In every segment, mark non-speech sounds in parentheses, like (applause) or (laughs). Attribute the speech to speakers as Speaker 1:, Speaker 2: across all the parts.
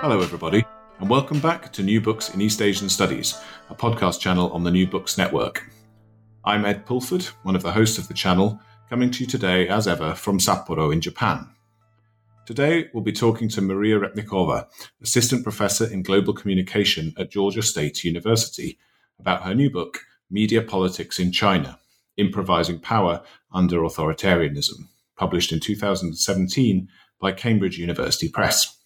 Speaker 1: Hello, everybody, and welcome back to New Books in East Asian Studies, a podcast channel on the New Books Network. I'm Ed Pulford, one of the hosts of the channel, coming to you today, as ever, from Sapporo in Japan. Today, we'll be talking to Maria Repnikova, Assistant Professor in Global Communication at Georgia State University, about her new book, Media Politics in China Improvising Power Under Authoritarianism, published in 2017 by Cambridge University Press.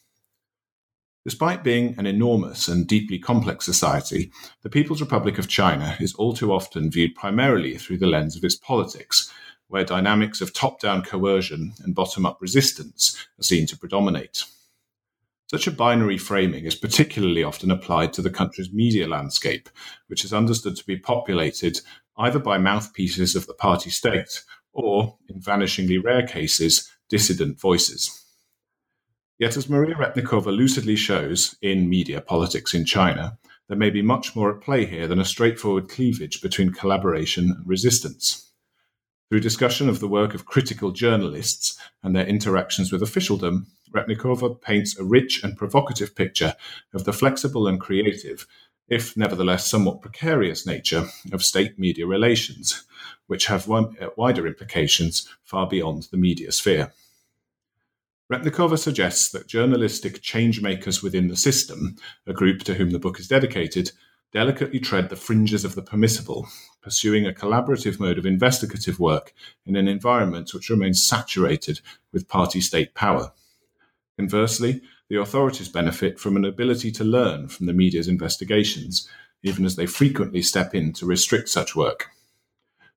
Speaker 1: Despite being an enormous and deeply complex society, the People's Republic of China is all too often viewed primarily through the lens of its politics, where dynamics of top down coercion and bottom up resistance are seen to predominate. Such a binary framing is particularly often applied to the country's media landscape, which is understood to be populated either by mouthpieces of the party state or, in vanishingly rare cases, dissident voices. Yet, as Maria Repnikova lucidly shows in Media Politics in China, there may be much more at play here than a straightforward cleavage between collaboration and resistance. Through discussion of the work of critical journalists and their interactions with officialdom, Repnikova paints a rich and provocative picture of the flexible and creative, if nevertheless somewhat precarious nature of state media relations, which have wider implications far beyond the media sphere. Repnikova suggests that journalistic changemakers within the system, a group to whom the book is dedicated, delicately tread the fringes of the permissible, pursuing a collaborative mode of investigative work in an environment which remains saturated with party state power. Conversely, the authorities benefit from an ability to learn from the media's investigations, even as they frequently step in to restrict such work.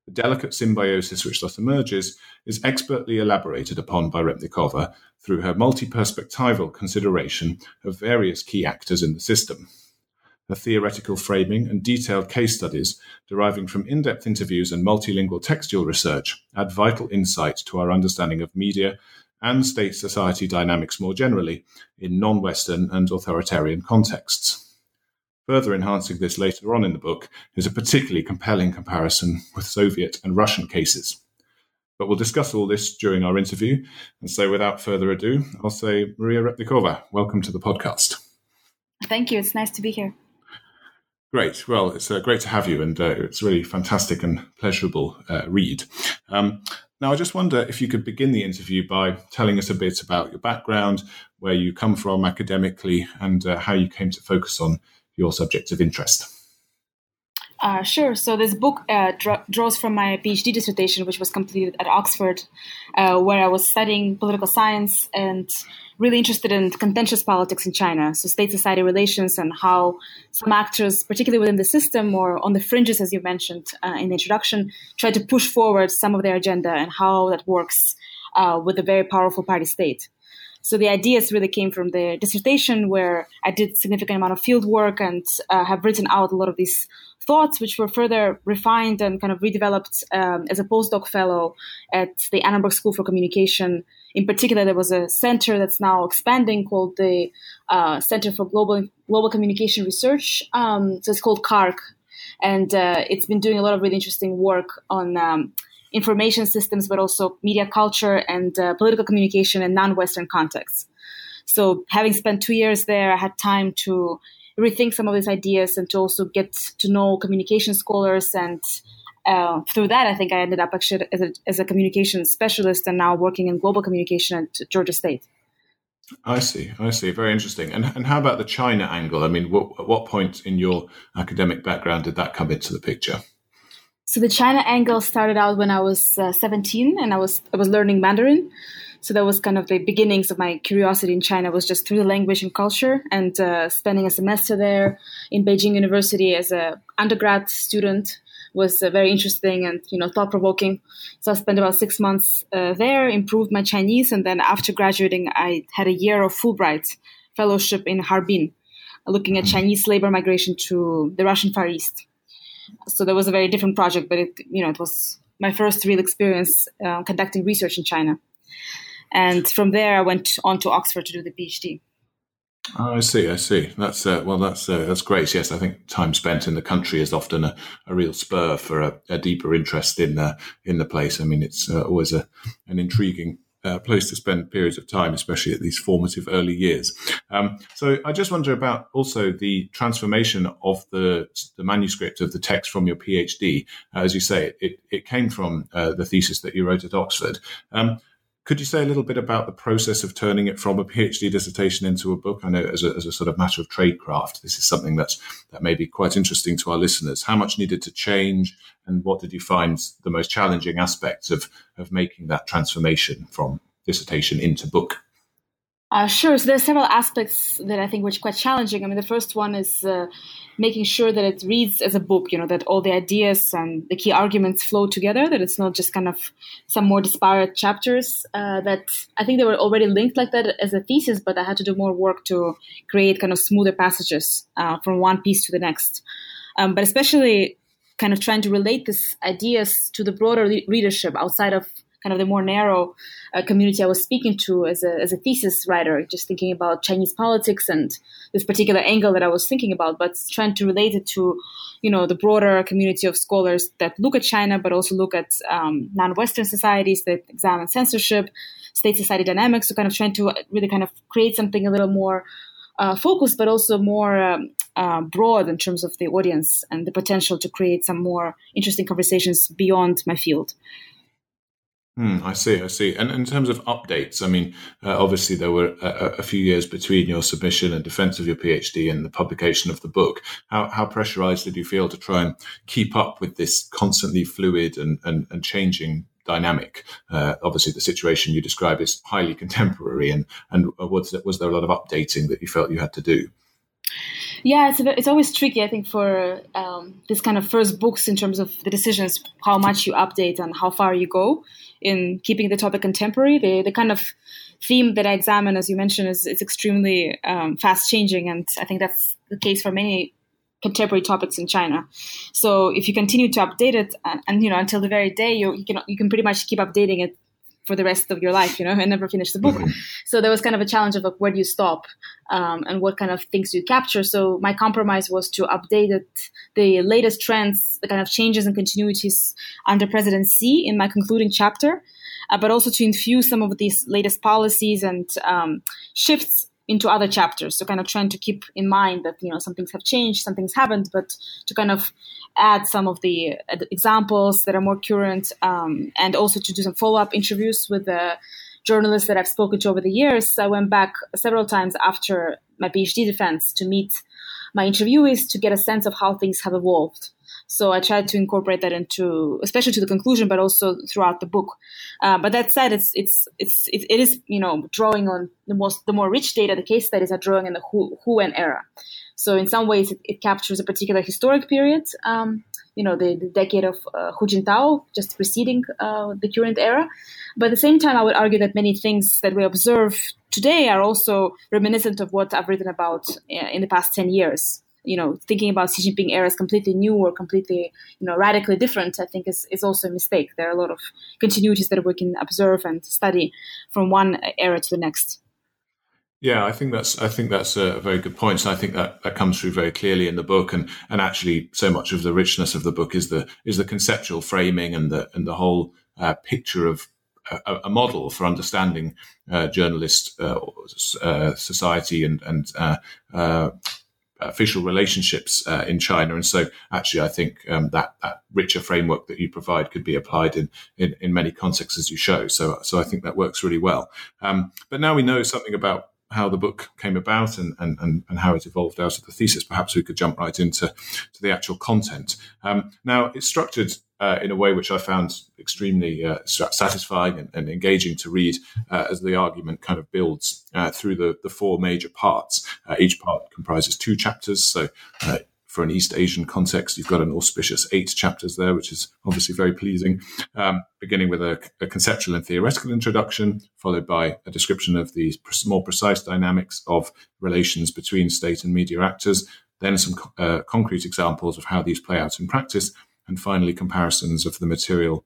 Speaker 1: The delicate symbiosis which thus emerges is expertly elaborated upon by Repnikova through her multi perspectival consideration of various key actors in the system. Her theoretical framing and detailed case studies, deriving from in depth interviews and multilingual textual research, add vital insight to our understanding of media and state society dynamics more generally in non Western and authoritarian contexts. Further enhancing this later on in the book is a particularly compelling comparison with Soviet and Russian cases. But we'll discuss all this during our interview. And so, without further ado, I'll say, Maria Repnikova, welcome to the podcast.
Speaker 2: Thank you. It's nice to be here.
Speaker 1: Great. Well, it's uh, great to have you, and uh, it's really fantastic and pleasurable uh, read. Um, now, I just wonder if you could begin the interview by telling us a bit about your background, where you come from academically, and uh, how you came to focus on your subjects of interest.
Speaker 2: Uh, sure. So this book uh, draws from my PhD dissertation, which was completed at Oxford, uh, where I was studying political science and really interested in contentious politics in China, so state-society relations and how some actors, particularly within the system or on the fringes, as you mentioned uh, in the introduction, try to push forward some of their agenda and how that works uh, with a very powerful party state. So the ideas really came from the dissertation where I did significant amount of field work and uh, have written out a lot of these thoughts, which were further refined and kind of redeveloped um, as a postdoc fellow at the Annenberg School for Communication. In particular, there was a center that's now expanding called the uh, Center for Global Global Communication Research. Um, so it's called CARGC, and uh, it's been doing a lot of really interesting work on um, information systems, but also media culture and uh, political communication in non-Western contexts. So, having spent two years there, I had time to rethink some of these ideas and to also get to know communication scholars. And uh, through that, I think I ended up actually as a, as a communication specialist and now working in global communication at Georgia State.
Speaker 1: I see. I see. Very interesting. And and how about the China angle? I mean, what, at what point in your academic background did that come into the picture?
Speaker 2: So the China angle started out when I was uh, 17 and I was I was learning Mandarin. So that was kind of the beginnings of my curiosity in China was just through the language and culture and uh, spending a semester there in Beijing University as a undergrad student was uh, very interesting and you know thought provoking. So I spent about six months uh, there, improved my Chinese, and then after graduating, I had a year of Fulbright fellowship in Harbin, looking at Chinese labor migration to the Russian Far East. So that was a very different project, but it, you know, it was my first real experience uh, conducting research in China. And from there, I went on to Oxford to do the PhD.
Speaker 1: Oh, I see. I see. That's uh, well. That's uh, that's great. Yes, I think time spent in the country is often a, a real spur for a, a, deeper interest in uh, in the place. I mean, it's uh, always a an intriguing uh, place to spend periods of time, especially at these formative early years. Um, so I just wonder about also the transformation of the, the manuscript of the text from your PhD. Uh, as you say, it, it came from uh, the thesis that you wrote at Oxford. Um, could you say a little bit about the process of turning it from a PhD dissertation into a book? I know as a, as a sort of matter of tradecraft, this is something that's, that may be quite interesting to our listeners. How much needed to change and what did you find the most challenging aspects of, of making that transformation from dissertation into book?
Speaker 2: Uh, sure. So there are several aspects that I think were quite challenging. I mean, the first one is uh, making sure that it reads as a book, you know, that all the ideas and the key arguments flow together, that it's not just kind of some more disparate chapters. Uh, that I think they were already linked like that as a thesis, but I had to do more work to create kind of smoother passages uh, from one piece to the next. Um, but especially kind of trying to relate these ideas to the broader le- readership outside of kind of the more narrow uh, community I was speaking to as a, as a thesis writer, just thinking about Chinese politics and this particular angle that I was thinking about, but trying to relate it to, you know, the broader community of scholars that look at China, but also look at um, non-Western societies that examine censorship, state society dynamics. So kind of trying to really kind of create something a little more uh, focused, but also more um, uh, broad in terms of the audience and the potential to create some more interesting conversations beyond my field.
Speaker 1: Hmm, I see, I see. And in terms of updates, I mean, uh, obviously there were a, a, few years between your submission and defense of your PhD and the publication of the book. How, how pressurized did you feel to try and keep up with this constantly fluid and, and, and changing dynamic? Uh, obviously, the situation you describe is highly contemporary, and, and was, was there a lot of updating that you felt you had to do?
Speaker 2: Yeah, it's it's always tricky. I think for um, this kind of first books in terms of the decisions, how much you update and how far you go in keeping the topic contemporary. The the kind of theme that I examine, as you mentioned, is is extremely um, fast changing, and I think that's the case for many contemporary topics in China. So if you continue to update it, and, and you know until the very day, you, you can you can pretty much keep updating it for the rest of your life, you know, and never finish the book. Mm-hmm. So there was kind of a challenge of like, where do you stop um, and what kind of things do you capture. So my compromise was to update it, the latest trends, the kind of changes and continuities under President Xi in my concluding chapter, uh, but also to infuse some of these latest policies and um, shifts into other chapters. So kind of trying to keep in mind that you know some things have changed, some things haven't, but to kind of add some of the uh, examples that are more current, um, and also to do some follow up interviews with the journalists that I've spoken to over the years. I went back several times after my PhD defense to meet my interviewees to get a sense of how things have evolved. So I tried to incorporate that into, especially to the conclusion, but also throughout the book. Uh, but that said, it's it's it's it, it is you know drawing on the most the more rich data. The case studies are drawing in the Hu, Wen era. So in some ways, it, it captures a particular historic period. Um, you know, the, the decade of uh, Hu Jintao, just preceding uh, the current era. But at the same time, I would argue that many things that we observe today are also reminiscent of what I've written about uh, in the past 10 years you know, thinking about Xi Jinping era as completely new or completely, you know, radically different, I think is, is also a mistake. There are a lot of continuities that we can observe and study from one era to the next.
Speaker 1: Yeah, I think that's I think that's a very good point, and I think that that comes through very clearly in the book, and and actually so much of the richness of the book is the is the conceptual framing and the and the whole uh, picture of a, a, model for understanding uh, journalist uh, uh society and and uh, uh, official relationships uh, in China. And so, actually, I think um, that that richer framework that you provide could be applied in, in, in many contexts as you show. So, so I think that works really well. Um, but now we know something about how the book came about and, and, and, and, how it evolved out of the thesis. Perhaps we could jump right into to the actual content. Um, now, it's structured uh, in a way which I found extremely uh, satisfying and, and, engaging to read uh, as the argument kind of builds uh, through the, the four major parts. Uh, each part comprises two chapters. So, uh, for an East Asian context, you've got an auspicious eight chapters there, which is obviously very pleasing, um, beginning with a, a, conceptual and theoretical introduction, followed by a description of the more precise dynamics of relations between state and media actors, then some concrete examples of how these play out in practice, and finally comparisons of the material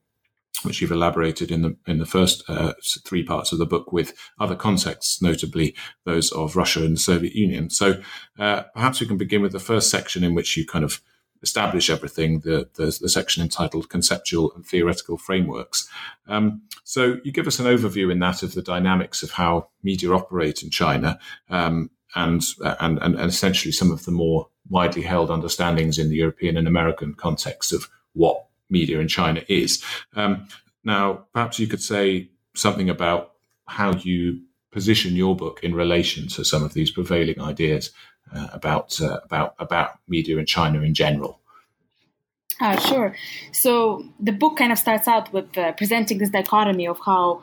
Speaker 1: which you've elaborated in the in the first uh, three parts of the book with other contexts, notably those of Russia and the Soviet Union. So uh, perhaps we can begin with the first section in which you kind of establish everything, the, the, the section entitled Conceptual and Theoretical Frameworks. Um, so you give us an overview in that of the dynamics of how media operate in China um, and, and, and, essentially some of the more widely held understandings in the European and American context of what media in China is. Um, now, perhaps you could say something about how you position your book in relation to some of these prevailing ideas uh, about uh, about about media in China in general.
Speaker 2: Uh, sure. So the book kind of starts out with uh, presenting this dichotomy of how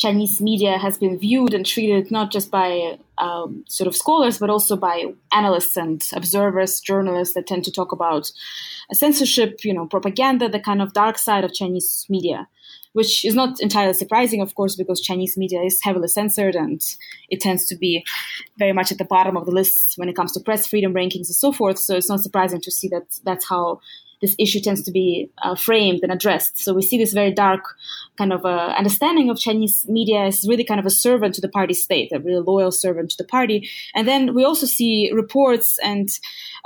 Speaker 2: Chinese media has been viewed and treated not just by um, sort of scholars, but also by analysts and observers, journalists that tend to talk about censorship, you know, propaganda, the kind of dark side of Chinese media which is not entirely surprising, of course, because Chinese media is heavily censored and it tends to be very much at the bottom of the list when it comes to press freedom rankings and so forth. So it's not surprising to see that that's how this issue tends to be uh, framed and addressed. So we see this very dark kind of uh, understanding of Chinese media as really kind of a servant to the party state, a really loyal servant to the party. And then we also see reports and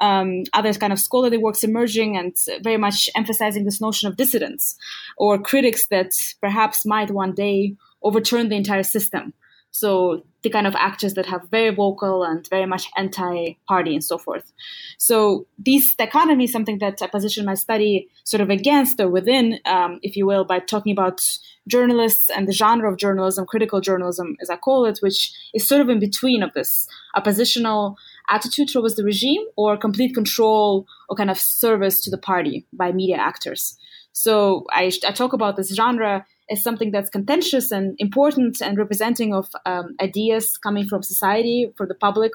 Speaker 2: um, other kind of scholarly works emerging and very much emphasizing this notion of dissidents or critics that perhaps might one day overturn the entire system. So the kind of actors that have very vocal and very much anti-party and so forth. So this dichotomy is something that I position my study sort of against or within, um, if you will, by talking about journalists and the genre of journalism, critical journalism, as I call it, which is sort of in between of this oppositional attitude towards the regime or complete control or kind of service to the party by media actors. So I, I talk about this genre as something that's contentious and important and representing of um, ideas coming from society for the public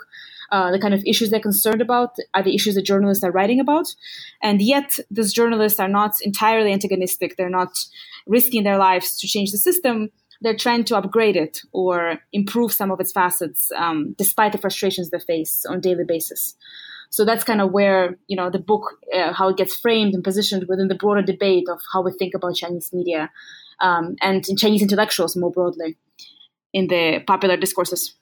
Speaker 2: uh, the kind of issues they're concerned about are the issues that journalists are writing about. And yet these journalists are not entirely antagonistic. They're not risking their lives to change the system. They're trying to upgrade it or improve some of its facets um, despite the frustrations they face on a daily basis. So that's kind of where you know the book uh, how it gets framed and positioned within the broader debate of how we think about chinese media um, and Chinese intellectuals more broadly in the popular discourses.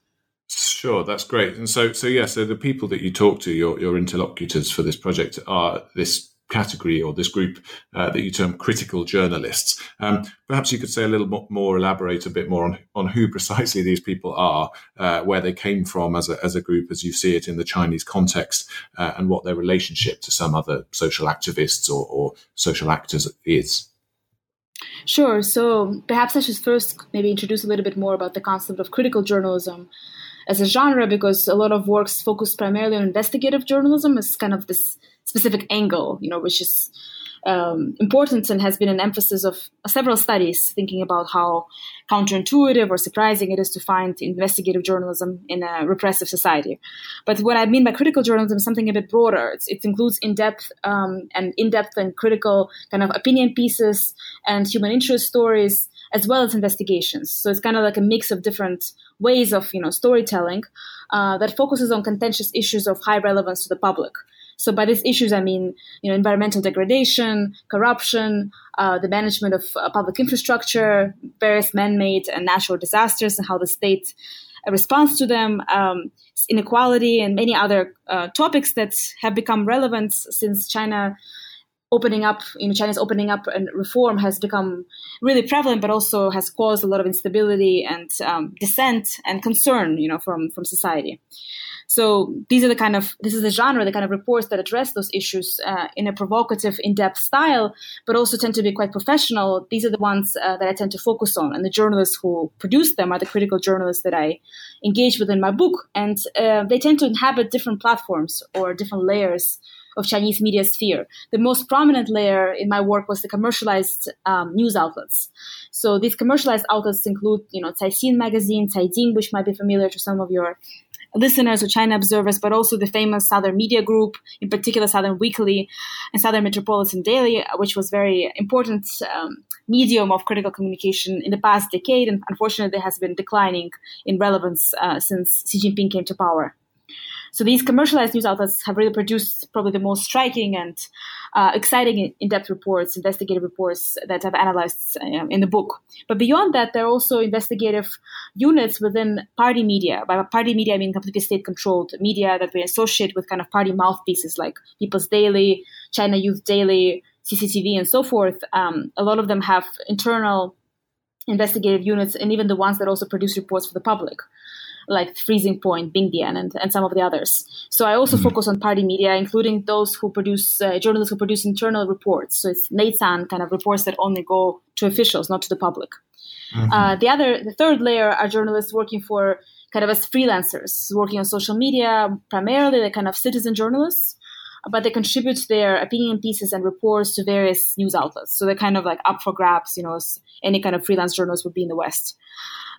Speaker 1: Sure, that's great. And so, so yeah, so the people that you talk to, your your interlocutors for this project, are this category or this group uh, that you term critical journalists. Um, perhaps you could say a little more, elaborate a bit more on, on who (laughs) precisely these people are, uh, where they came from as a, as a group, as you see it in the Chinese context, uh, and what their relationship to some other social activists or, or social actors is.
Speaker 2: Sure. So perhaps I should first maybe introduce a little bit more about the concept of critical journalism as a genre, because a lot of works focus primarily on investigative journalism as kind of this specific angle, you know, which is um, important and has been an emphasis of several studies thinking about how counterintuitive or surprising it is to find investigative journalism in a repressive society. But what I mean by critical journalism is something a bit broader. It's, it includes in-depth um, and in-depth and critical kind of opinion pieces and human interest stories as well as investigations. So it's kind of like a mix of different ways of you know storytelling uh, that focuses on contentious issues of high relevance to the public. So by these issues, I mean you know environmental degradation, corruption, uh, the management of uh, public infrastructure, various man-made and natural disasters, and how the state uh, responds to them, um, inequality, and many other uh, topics that have become relevant since China opening up, you know, China's opening up and reform has become really prevalent, but also has caused a lot of instability and um, dissent and concern, you know, from from society. So these are the kind of this is the genre, the kind of reports that address those issues uh, in a provocative, in-depth style, but also tend to be quite professional. These are the ones uh, that I tend to focus on, and the journalists who produce them are the critical journalists that I engage with in my book, and uh, they tend to inhabit different platforms or different layers of Chinese media sphere. The most prominent layer in my work was the commercialized um, news outlets. So these commercialized outlets include, you know, Caixin magazine, Caijing, which might be familiar to some of your listeners or China observers, but also the famous Southern Media Group, in particular Southern Weekly and Southern Metropolitan Daily, which was very important um, medium of critical communication in the past decade, and unfortunately has been declining in relevance uh, since Xi Jinping came to power. So these commercialized news outlets have really produced probably the most striking and uh, exciting in-depth reports, investigative reports that I've analyzed uh, in the book. But beyond that, there are also investigative units within party media. By party media, I mean completely state-controlled media that we associate with kind of party mouthpieces like People's Daily, China Youth Daily, CCTV, and so forth, um, a lot of them have internal investigative units and even the ones that also produce reports for the public like Freezing Point, Bingdian, and, and some of the others. So I also mm-hmm. focus on party media, including those who produce, uh, journalists who produce internal reports. So it's Neican kind of reports that only go to officials, not to the public. Mm-hmm. Uh, the other, the third layer are journalists working for kind of as freelancers, working on social media. Primarily, they're kind of citizen journalists, but they contribute their opinion pieces and reports to various news outlets. So they're kind of like up for grabs, you know, as any kind of freelance journalist would be in the West.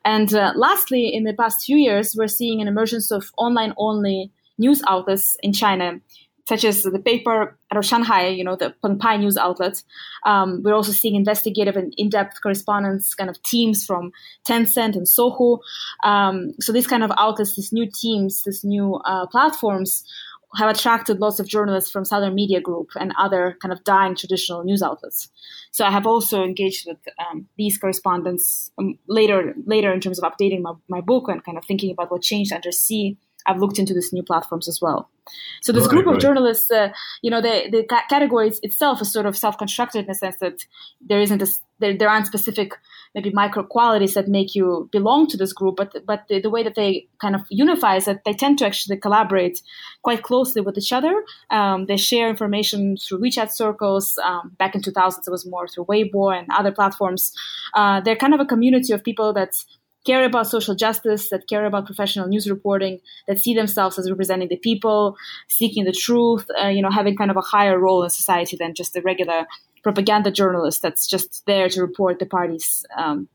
Speaker 2: And uh, lastly, in the past few years, we're seeing an emergence of online only news outlets in China, such as the paper out of Shanghai, you know, the Pengpai news outlet. Um, we're also seeing investigative and in depth correspondence kind of teams from Tencent and Sohu. Um, so, these kind of outlets, these new teams, these new uh, platforms have attracted lots of journalists from Southern Media Group and other kind of dying traditional news outlets. So I have also engaged with um, these correspondents um, later later in terms of updating my, my book and kind of thinking about what changed under Xi. I've looked into these new platforms as well. So this right, group of right. journalists, uh, you know, the the category itself is sort of self-constructed in the sense that there isn't a, there, there aren't specific maybe micro qualities that make you belong to this group, but but the, the, way that they kind of unify is that they tend to actually collaborate quite closely with each other. Um, they share information through WeChat circles. Um, back in 2000s, it was more through Weibo and other platforms. Uh, they're kind of a community of people that care about social justice, that care about professional news reporting, that see themselves as representing the people, seeking the truth, uh, you know, having kind of a higher role in society than just the regular propaganda journalist that's just there to report the party's um,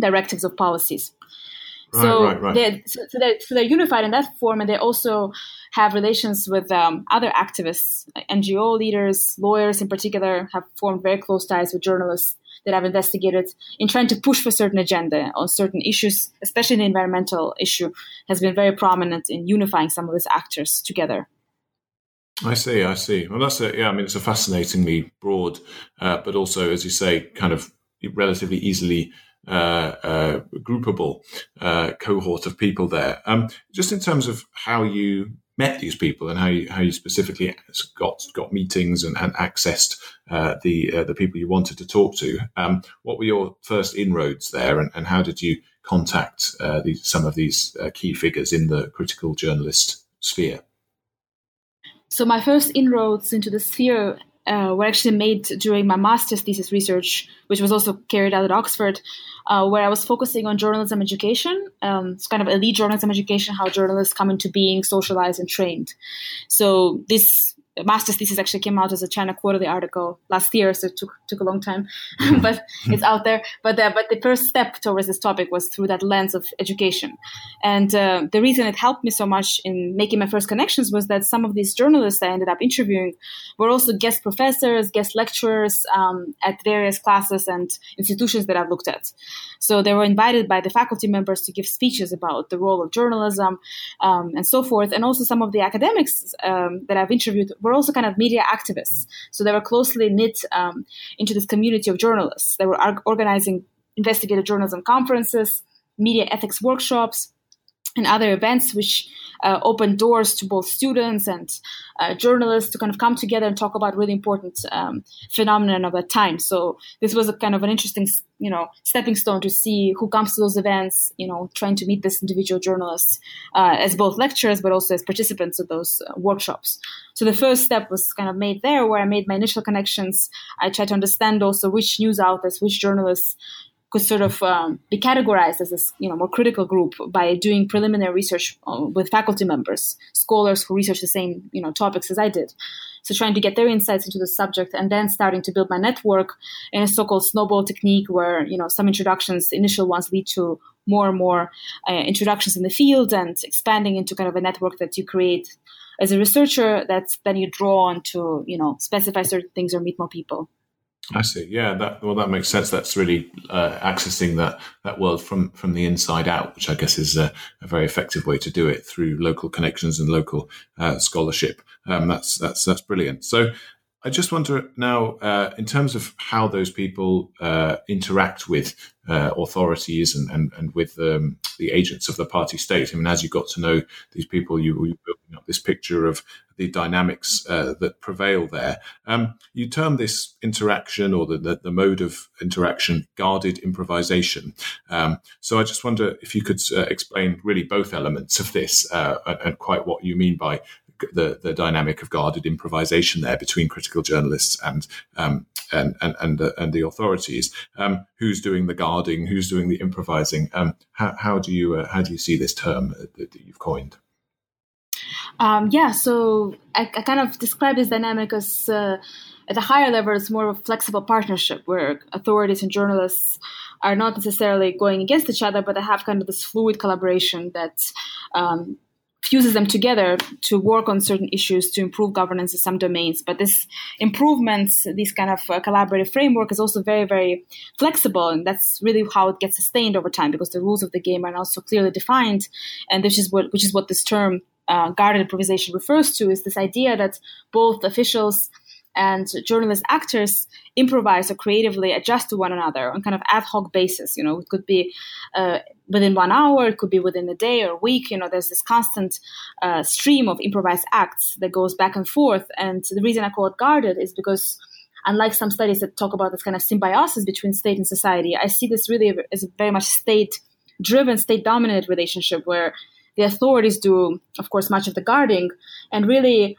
Speaker 2: directives of policies. Right, so, right, right. They're, so, so, they're, so they're unified in that form, and they also have relations with um, other activists, NGO leaders, lawyers in particular, have formed very close ties with journalists that I've investigated in trying to push for certain agenda on certain issues, especially the environmental issue, has been very prominent in unifying some of these actors together.
Speaker 1: I see, I see. Well, that's a, yeah. I mean, it's a fascinatingly broad, uh, but also, as you say, kind of relatively easily uh, uh, groupable uh, cohort of people there. Um, just in terms of how you met these people and how you how you specifically got got meetings and, and accessed uh, the uh, the people you wanted to talk to. Um, what were your first inroads there, and, and how did you contact these, some of these key figures in the critical journalist sphere?
Speaker 2: So my first inroads into the sphere uh, were actually made during my master's thesis research, which was also carried out at Oxford, uh, where I was focusing on journalism education. Um, it's kind of elite journalism education, how journalists come into being socialized and trained. So this master's thesis actually came out as a China Quarterly article last year, so it took took a long time, (laughs) but it's out there. But the, but the first step towards this topic was through that lens of education, and uh, the reason it helped me so much in making my first connections was that some of these journalists I ended up interviewing were also guest professors, guest lecturers um, at various classes and institutions that I've looked at. So they were invited by the faculty members to give speeches about the role of journalism um, and so forth, and also some of the academics um, that I've interviewed were also kind of media activists. So they were closely knit um, into this community of journalists. They were organizing investigative journalism conferences, media ethics workshops, and other events which uh, doors to both students and uh, journalists to kind of come together and talk about really important um, phenomenon of that time. So this was a kind of an interesting, you know, stepping stone to see who comes to those events. You know, trying to meet this individual journalists uh, as both lecturers but also as participants of those uh, workshops. So the first step was kind of made there, where I made my initial connections. I tried to understand also which news outlets, which journalists could sort of um, be categorized as a you know more critical group by doing preliminary research uh, with faculty members, scholars who research the same you know topics as I did. So trying to get their insights into the subject and then starting to build my network in a so-called snowball technique, where you know some introductions, initial ones, lead to more and more uh, introductions in the field and expanding into kind of a network that you create as a researcher. That's then you draw on to you know specify certain things or meet more people.
Speaker 1: I see. Yeah, that well, that makes sense. That's really uh, accessing that that world from from the inside out, which I guess is a, a very effective way to do it through local connections and local uh, scholarship. Um, that's that's that's brilliant. So, I just wonder now, uh, in terms of how those people uh, interact with uh, authorities and, and, and with um, the agents of the party state. I mean, as you got to know these people, you were building up this picture of the dynamics uh, that prevail there. Um, you term this interaction or the, the, the, mode of interaction guarded improvisation. Um, so I just wonder if you could uh, explain really both elements of this uh, and, and quite what you mean by the, the dynamic of guarded improvisation there between critical journalists and um, and and and, uh, and, the authorities. Um, who's doing the guarding? Who's doing the improvising? Um, how, how, do you uh, how do you see this term that, that you've coined?
Speaker 2: Um, yeah, so I, I, kind of describe this dynamic as uh, at a higher level, it's more of a flexible partnership where authorities and journalists are not necessarily going against each other, but they have kind of this fluid collaboration that um, fuses them together to work on certain issues to improve governance in some domains. But this improvements, this kind of uh, collaborative framework is also very, very flexible. And that's really how it gets sustained over time because the rules of the game are also clearly defined. And this is what, which is what this term uh, guarded improvisation refers to is this idea that both officials and journalist actors improvise or creatively adjust to one another on kind of ad hoc basis. You know, it could be uh, within one hour, it could be within a day or a week. You know, there's this constant uh, stream of improvised acts that goes back and forth. And the reason I call it guarded is because unlike some studies that talk about this kind of symbiosis between state and society, I see this really as a very much state driven, state dominated relationship where the authorities do, of course, much of the guarding and really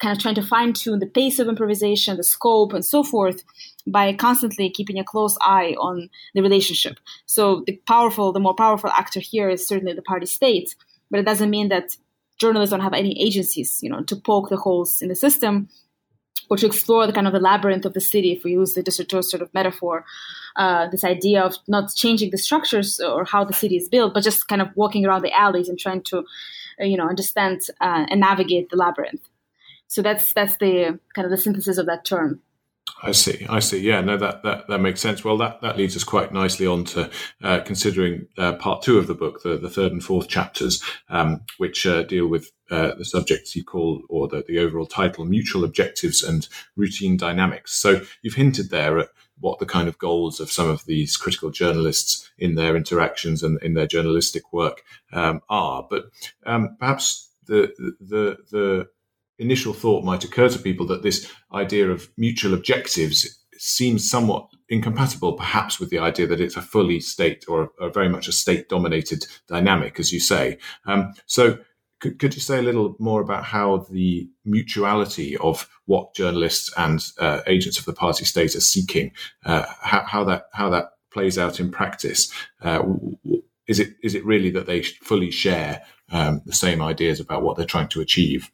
Speaker 2: kind of trying to fine tune the pace of improvisation, the scope, and so forth by constantly keeping a close eye on the relationship. So the powerful, the more powerful actor here is certainly the party state, but it doesn't mean that journalists don't have any agencies, you know, to poke the holes in the system or to explore the kind of the labyrinth of the city, if we use the de Certeau sort of metaphor, uh, this idea of not changing the structures or how the city is built, but just kind of walking around the alleys and trying to, uh, you know, understand uh, and navigate the labyrinth. So that's that's the kind of the synthesis of that term.
Speaker 1: I see. I see. Yeah, no, that, that, that makes sense. Well, that, that leads us quite nicely on to uh, considering uh, part two of the book, the, the third and fourth chapters, um, which uh, deal with uh, the subjects you call, or the, the overall title, mutual objectives and routine dynamics. So you've hinted there at what the kind of goals of some of these critical journalists in their interactions and in their journalistic work um, are. But um, perhaps the, the, the initial thought might occur to people that this idea of mutual objectives seems somewhat incompatible, perhaps, with the idea that it's a fully state or a, very much a state dominated dynamic, as you say. Um, so, could, could, you say a little more about how the mutuality of what journalists and uh, agents of the party state are seeking, uh, how, how, that how that plays out in practice? Uh, is it is it really that they fully share um, the same ideas about what they're trying to achieve?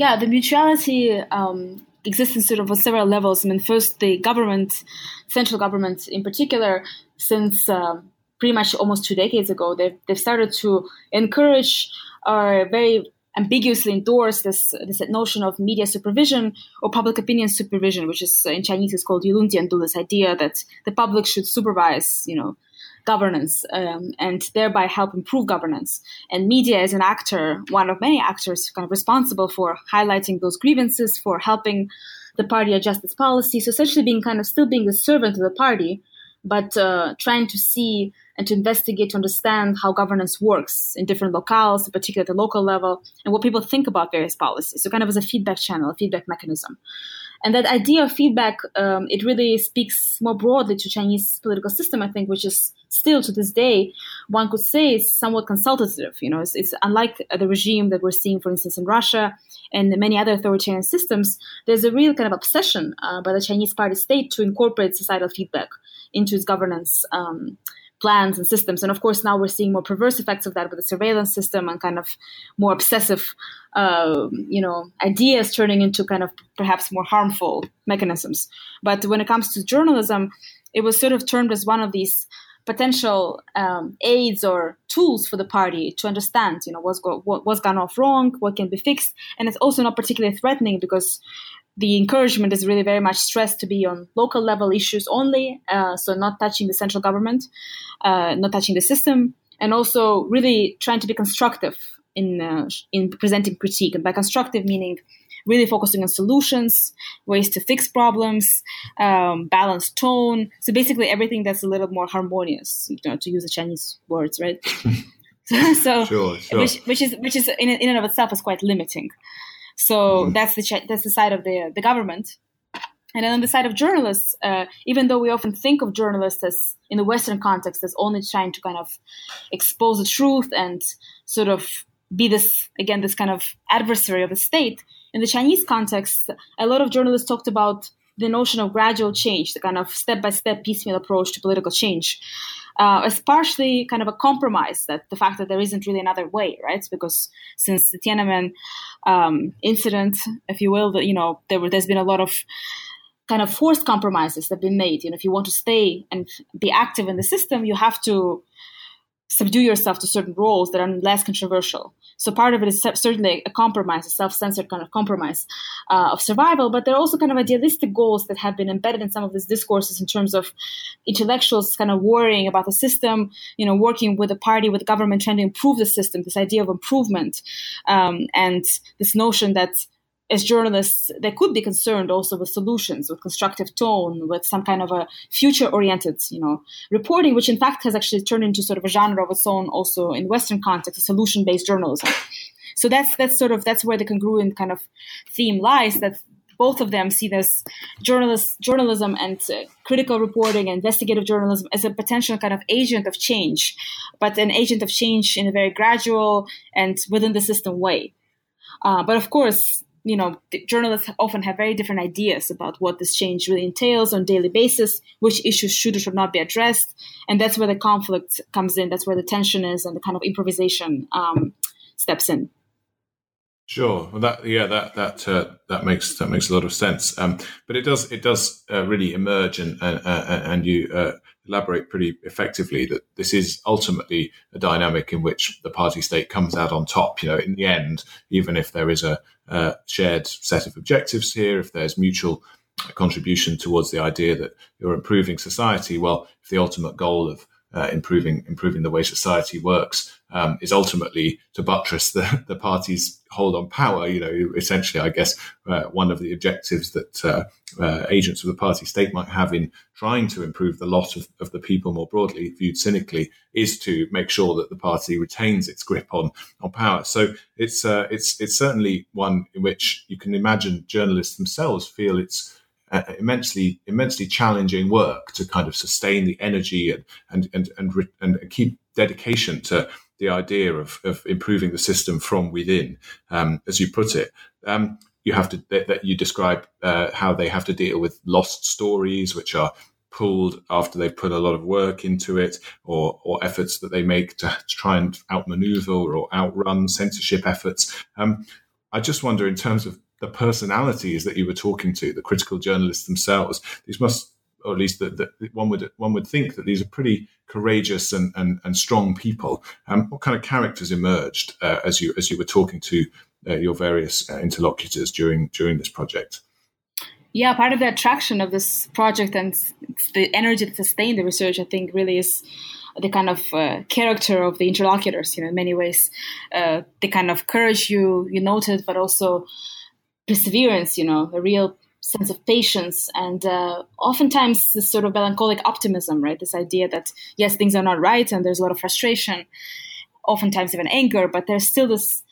Speaker 2: Yeah, the mutuality um, exists in sort of several levels. I mean, first, the government, central government in particular, since uh, pretty much almost two decades ago, they've, they've started to encourage or very ambiguously endorse this this notion of media supervision or public opinion supervision, which is in Chinese is called Yulunjiandu, this idea that the public should supervise, you know, governance um, and thereby help improve governance. And media is an actor, one of many actors kind of responsible for highlighting those grievances, for helping the party adjust its policy. So essentially being kind of still being the servant of the party, but uh, trying to see and to investigate to understand how governance works in different locales, particularly at the local level, and what people think about various policies. So kind of as a feedback channel, a feedback mechanism. And that idea of feedback, um, it really speaks more broadly to Chinese political system, I think, which is still to this day, one could say is somewhat consultative. You know, it's, it's unlike the regime that we're seeing, for instance, in Russia and many other authoritarian systems. There's a real kind of obsession uh, by the Chinese party state to incorporate societal feedback into its governance. Um, plans and systems. And of course, now we're seeing more perverse effects of that with the surveillance system and kind of more obsessive, uh, you know, ideas turning into kind of perhaps more harmful mechanisms. But when it comes to journalism, it was sort of termed as one of these potential um, aids or tools for the party to understand, you know, what's, go- what, what's gone off wrong, what can be fixed, and it's also not particularly threatening because the encouragement is really very much stressed to be on local level issues only, uh, so not touching the central government, uh, not touching the system, and also really trying to be constructive in uh, in presenting critique. And by constructive, meaning really focusing on solutions, ways to fix problems, um, balanced tone. So basically, everything that's a little more harmonious, you know, to use the Chinese words, right? (laughs) (laughs) so,
Speaker 1: sure, sure.
Speaker 2: Which, which is which is in, in and of itself is quite limiting. So mm-hmm. that's the that's the side of the the government. And then on the side of journalists, uh, even though we often think of journalists as in the Western context as only trying to kind of expose the truth and sort of be this again this kind of adversary of the state, in the Chinese context, a lot of journalists talked about the notion of gradual change, the kind of step by step piecemeal approach to political change, uh, as partially kind of a compromise that the fact that there isn't really another way, right? Because since the Tiananmen um, incident, if you will, that you know there were, there's been a lot of kind of forced compromises that have been made. You know, if you want to stay and be active in the system, you have to subdue yourself to certain roles that are less controversial. So part of it is certainly a compromise, a self-censored kind of compromise uh, of survival. But there are also kind of idealistic goals that have been embedded in some of these discourses in terms of intellectuals kind of worrying about the system, you know, working with the party, with the government, trying to improve the system. This idea of improvement um, and this notion that as journalists, they could be concerned also with solutions, with constructive tone, with some kind of a future-oriented, you know, reporting, which in fact has actually turned into sort of a genre of its own, also in Western context, a solution-based journalism. So that's that's sort of that's where the congruent kind of theme lies. That both of them see this journalism and uh, critical reporting and investigative journalism as a potential kind of agent of change, but an agent of change in a very gradual and within the system way. Uh, but of course, you know, journalists often have very different ideas about what this change really entails on a daily basis, which issues should or should not be addressed, and that's where the conflict comes in. That's where the tension is, and the kind of improvisation um, steps in.
Speaker 1: Sure. Well, that yeah, that that uh, that makes that makes a lot of sense. Um, but it does it does uh, really emerge, and and, uh, and you uh, elaborate pretty effectively that this is ultimately a dynamic in which the party state comes out on top. You know, in the end, even if there is a, a shared set of objectives here, if there's mutual contribution towards the idea that you're improving society, well, if the ultimate goal of uh, improving improving the way society works um, is ultimately to buttress the, (laughs) the party's hold on power. You know, essentially, I guess uh, one of the objectives that uh, uh, agents of the party state might have in trying to improve the lot of, of the people more broadly, viewed cynically, is to make sure that the party retains its grip on on power. So it's uh, it's it's certainly one in which you can imagine journalists themselves feel it's uh, immensely immensely challenging work to kind of sustain the energy and and and and, and keep dedication to the idea of, of improving the system from within, um, as you put it. Um, you have to that, you describe uh, how they have to deal with lost stories, which are pulled after they've put a lot of work into it, or or efforts that they make to, to try and outmaneuver or outrun censorship efforts. Um, I just wonder, in terms of the personalities that you were talking to, the critical journalists themselves. These must, or at least that one would one would think that these are pretty courageous and and, and strong people. Um, what kind of characters emerged uh, as you as you were talking to uh, your various uh, interlocutors during during this project?
Speaker 2: Yeah, part of the attraction of this project and the energy to sustain the research, I think, really is the kind of uh, character of the interlocutors. You know, in many ways, uh, the kind of courage you you noted, but also perseverance, you know, a real sense of patience and uh, oftentimes this sort of melancholic optimism, right? This idea that yes, things are not right and there's a lot of frustration, oftentimes even anger, but there's still this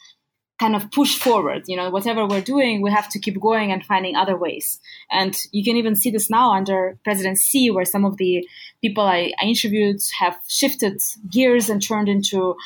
Speaker 2: kind of push forward. You know, whatever we're doing, we have to keep going and finding other ways. And you can even see this now under President Xi, where some of the people I, I interviewed have shifted gears and turned into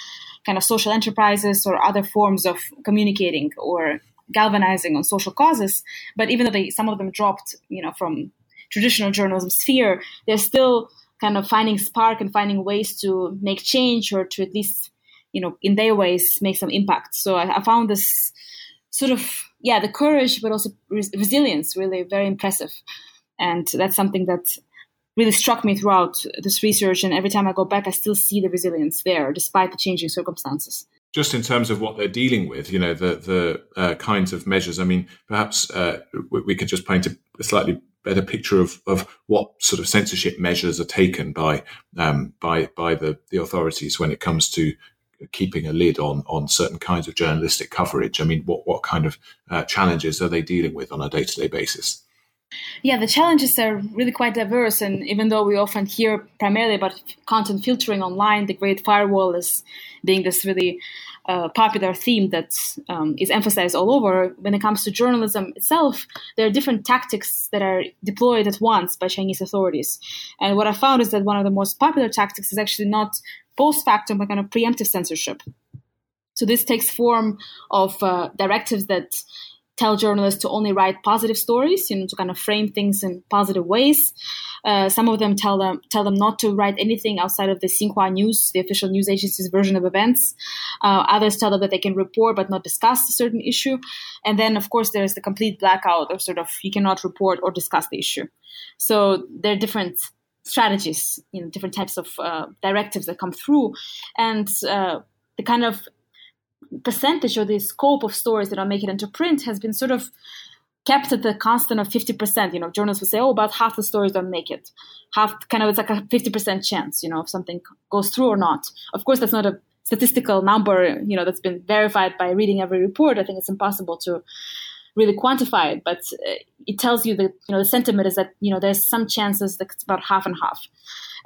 Speaker 2: kind of social enterprises or other forms of communicating or galvanizing on social causes. But even though they, some of them dropped, you know, from traditional journalism sphere, they're still kind of finding spark and finding ways to make change or to at least, you know, in their ways make some impact. So I, I found this sort of yeah, the courage, but also res- resilience, really very impressive. And that's something that really struck me throughout this research. And every time I go back, I still see the resilience there, despite the changing circumstances
Speaker 1: just in terms of what they're dealing with, you know, the the uh, kinds of measures. I mean, perhaps uh, we could just paint a, slightly better picture of, of what sort of censorship measures are taken by um, by by the, the authorities when it comes to keeping a lid on on certain kinds of journalistic coverage? I mean, what what kind of uh, challenges are they dealing with on a day to day basis?
Speaker 2: Yeah, the challenges are really quite diverse, and even though we often hear primarily about content filtering online, the Great Firewall is being this really uh, popular theme that um, is emphasized all over. When it comes to journalism itself, there are different tactics that are deployed at once by Chinese authorities. And what I found is that one of the most popular tactics is actually not post factum, but kind of preemptive censorship. So this takes form of uh, directives that tell journalists to only write positive stories, you know, to kind of frame things in positive ways. Uh, some of them tell them tell them not to write anything outside of the Xinhua News, the official news agency's version of events. Uh, others tell them that they can report but not discuss a certain issue. And then, of course, there's the complete blackout, or sort of you cannot report or discuss the issue. So there are different strategies, you know, different types of uh, directives that come through, and uh, the kind of percentage or the scope of stories that are making it into print has been sort of kept at the constant of 50%. You know, journalists would say, oh, about half the stories don't make it. Half, kind of, it's like a 50% chance, you know, if something goes through or not. Of course, that's not a statistical number, you know, that's been verified by reading every report. I think it's impossible to really quantify it, but uh, it tells you that, you know, the sentiment is that, you know, there's some chances that it's about half and half.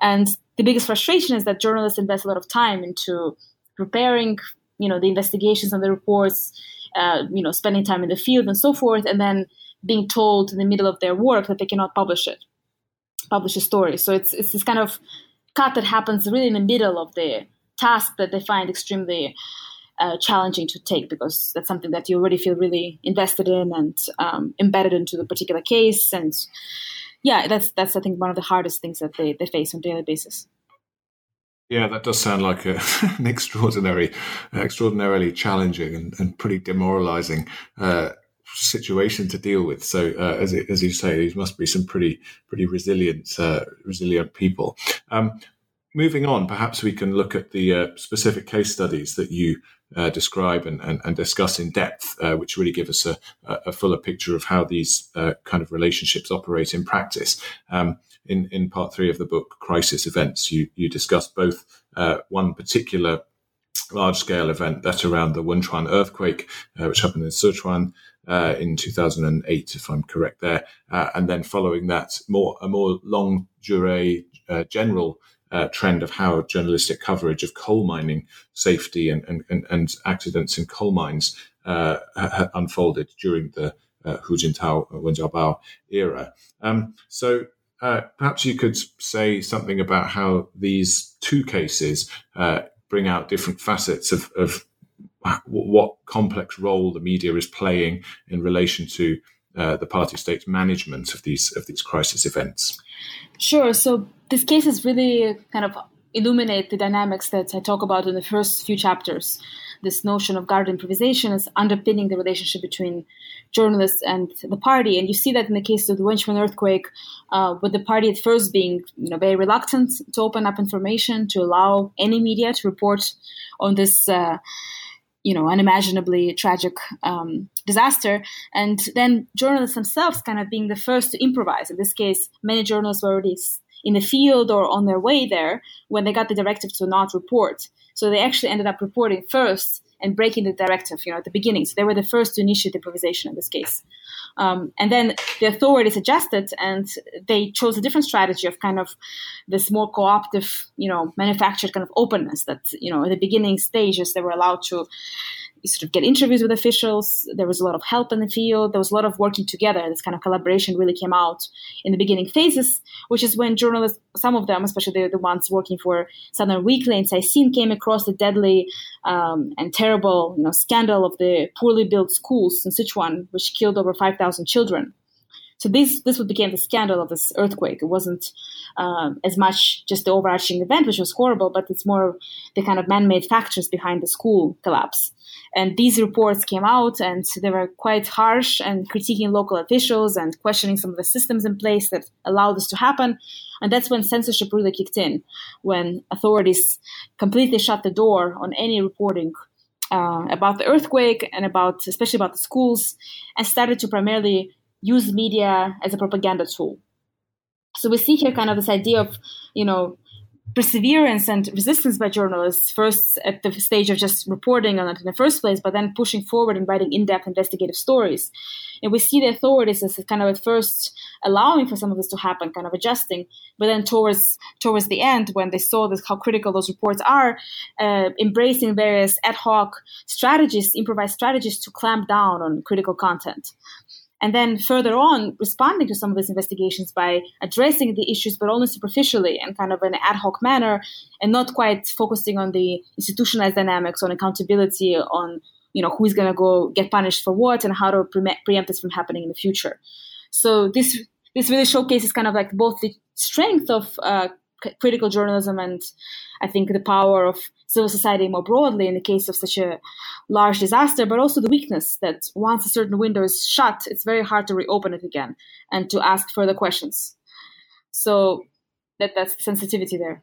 Speaker 2: And the biggest frustration is that journalists invest a lot of time into preparing you know the investigations and the reports uh, you know spending time in the field and so forth and then being told in the middle of their work that they cannot publish it publish a story. So it's it's this kind of cut that happens really in the middle of the task that they find extremely uh, challenging to take because that's something that you already feel really invested in and um, embedded into the particular case. And yeah that's that's i think one of the hardest things that they, they face on a daily basis
Speaker 1: yeah, that does sound like a, (laughs) an extraordinary, extraordinarily challenging and, and pretty demoralising uh, situation to deal with. So, uh, as it, as you say, these must be some pretty pretty resilient uh, resilient people. Um, moving on, perhaps we can look at the uh, specific case studies that you uh, describe and, and, and, discuss in depth, uh, which really give us a, a, fuller picture of how these uh, kind of relationships operate in practice. Um, in, in part three of the book, Crisis Events, you, you discuss both uh, one particular large scale event, that around the Wenchuan earthquake, uh, which happened in Sichuan. Uh, in 2008, if I'm correct there, and then following that, more a more longue durée general uh, trend of how journalistic coverage of coal mining safety and, and, and, and accidents in coal mines uh, unfolded during the uh, Hu Jintao, Wen Jiabao era. Um, so uh, perhaps you could say something about how these two cases uh, bring out different facets of, of what complex role the media is playing in relation to uh, the party state's management of these of these crisis events.
Speaker 2: Sure. So these cases really kind of illuminate the dynamics that I talk about in the first few chapters. This notion of guarded improvisation is underpinning the relationship between journalists and the party, and you see that in the case of the Wenchuan earthquake, uh, with the party at first being, you know, very reluctant to open up information to allow any media to report on this. Uh, you know, unimaginably tragic um, disaster. And then journalists themselves kind of being the first to improvise. In this case, many journalists were already in the field or on their way there when they got the directive to not report. So they actually ended up reporting first and breaking the directive, you know, at the beginning. So they were the first to initiate the improvisation in this case. Um, and then the authorities adjusted and they chose a different strategy of kind of this more cooperative, you know, manufactured kind of openness that, you know, at the beginning stages they were allowed to sort of get interviews with officials. There was a lot of help in the field. There was a lot of working together. This kind of collaboration really came out in the beginning phases, which is when journalists, some of them, especially the, the ones working for Southern Weekly and Caixin, came across the deadly um, and terrible, you know, scandal of the poorly built schools in Sichuan, which killed over 5,000 children. So this this would became the scandal of this earthquake. It wasn't um, as much just the overarching event, which was horrible, but it's more the kind of man-made factors behind the school collapse. And these reports came out, and they were quite harsh and critiquing local officials and questioning some of the systems in place that allowed this to happen. And that's when censorship really kicked in, when authorities completely shut the door on any reporting uh, about the earthquake and about, especially about the schools, and started to primarily use media as a propaganda tool. So we see here kind of this idea of, you know, perseverance and resistance by journalists, first at the stage of just reporting on it in the first place, but then pushing forward and writing in-depth investigative stories. And we see the authorities as kind of at first allowing for some of this to happen, kind of adjusting, but then towards towards the end, when they saw this, how critical those reports are, uh, embracing various ad hoc strategies, improvised strategies to clamp down on critical content and then further on responding to some of these investigations by addressing the issues but only superficially and kind of in an ad hoc manner and not quite focusing on the institutionalized dynamics on accountability on you know who's going to go get punished for what and how to pre- preempt this from happening in the future. So this this really showcases kind of like both the strength of uh, critical journalism and I think the power of civil society more broadly in the case of such a large disaster, but also the weakness that once a certain window is shut, it's very hard to reopen it again and to ask further questions. So that that's sensitivity there.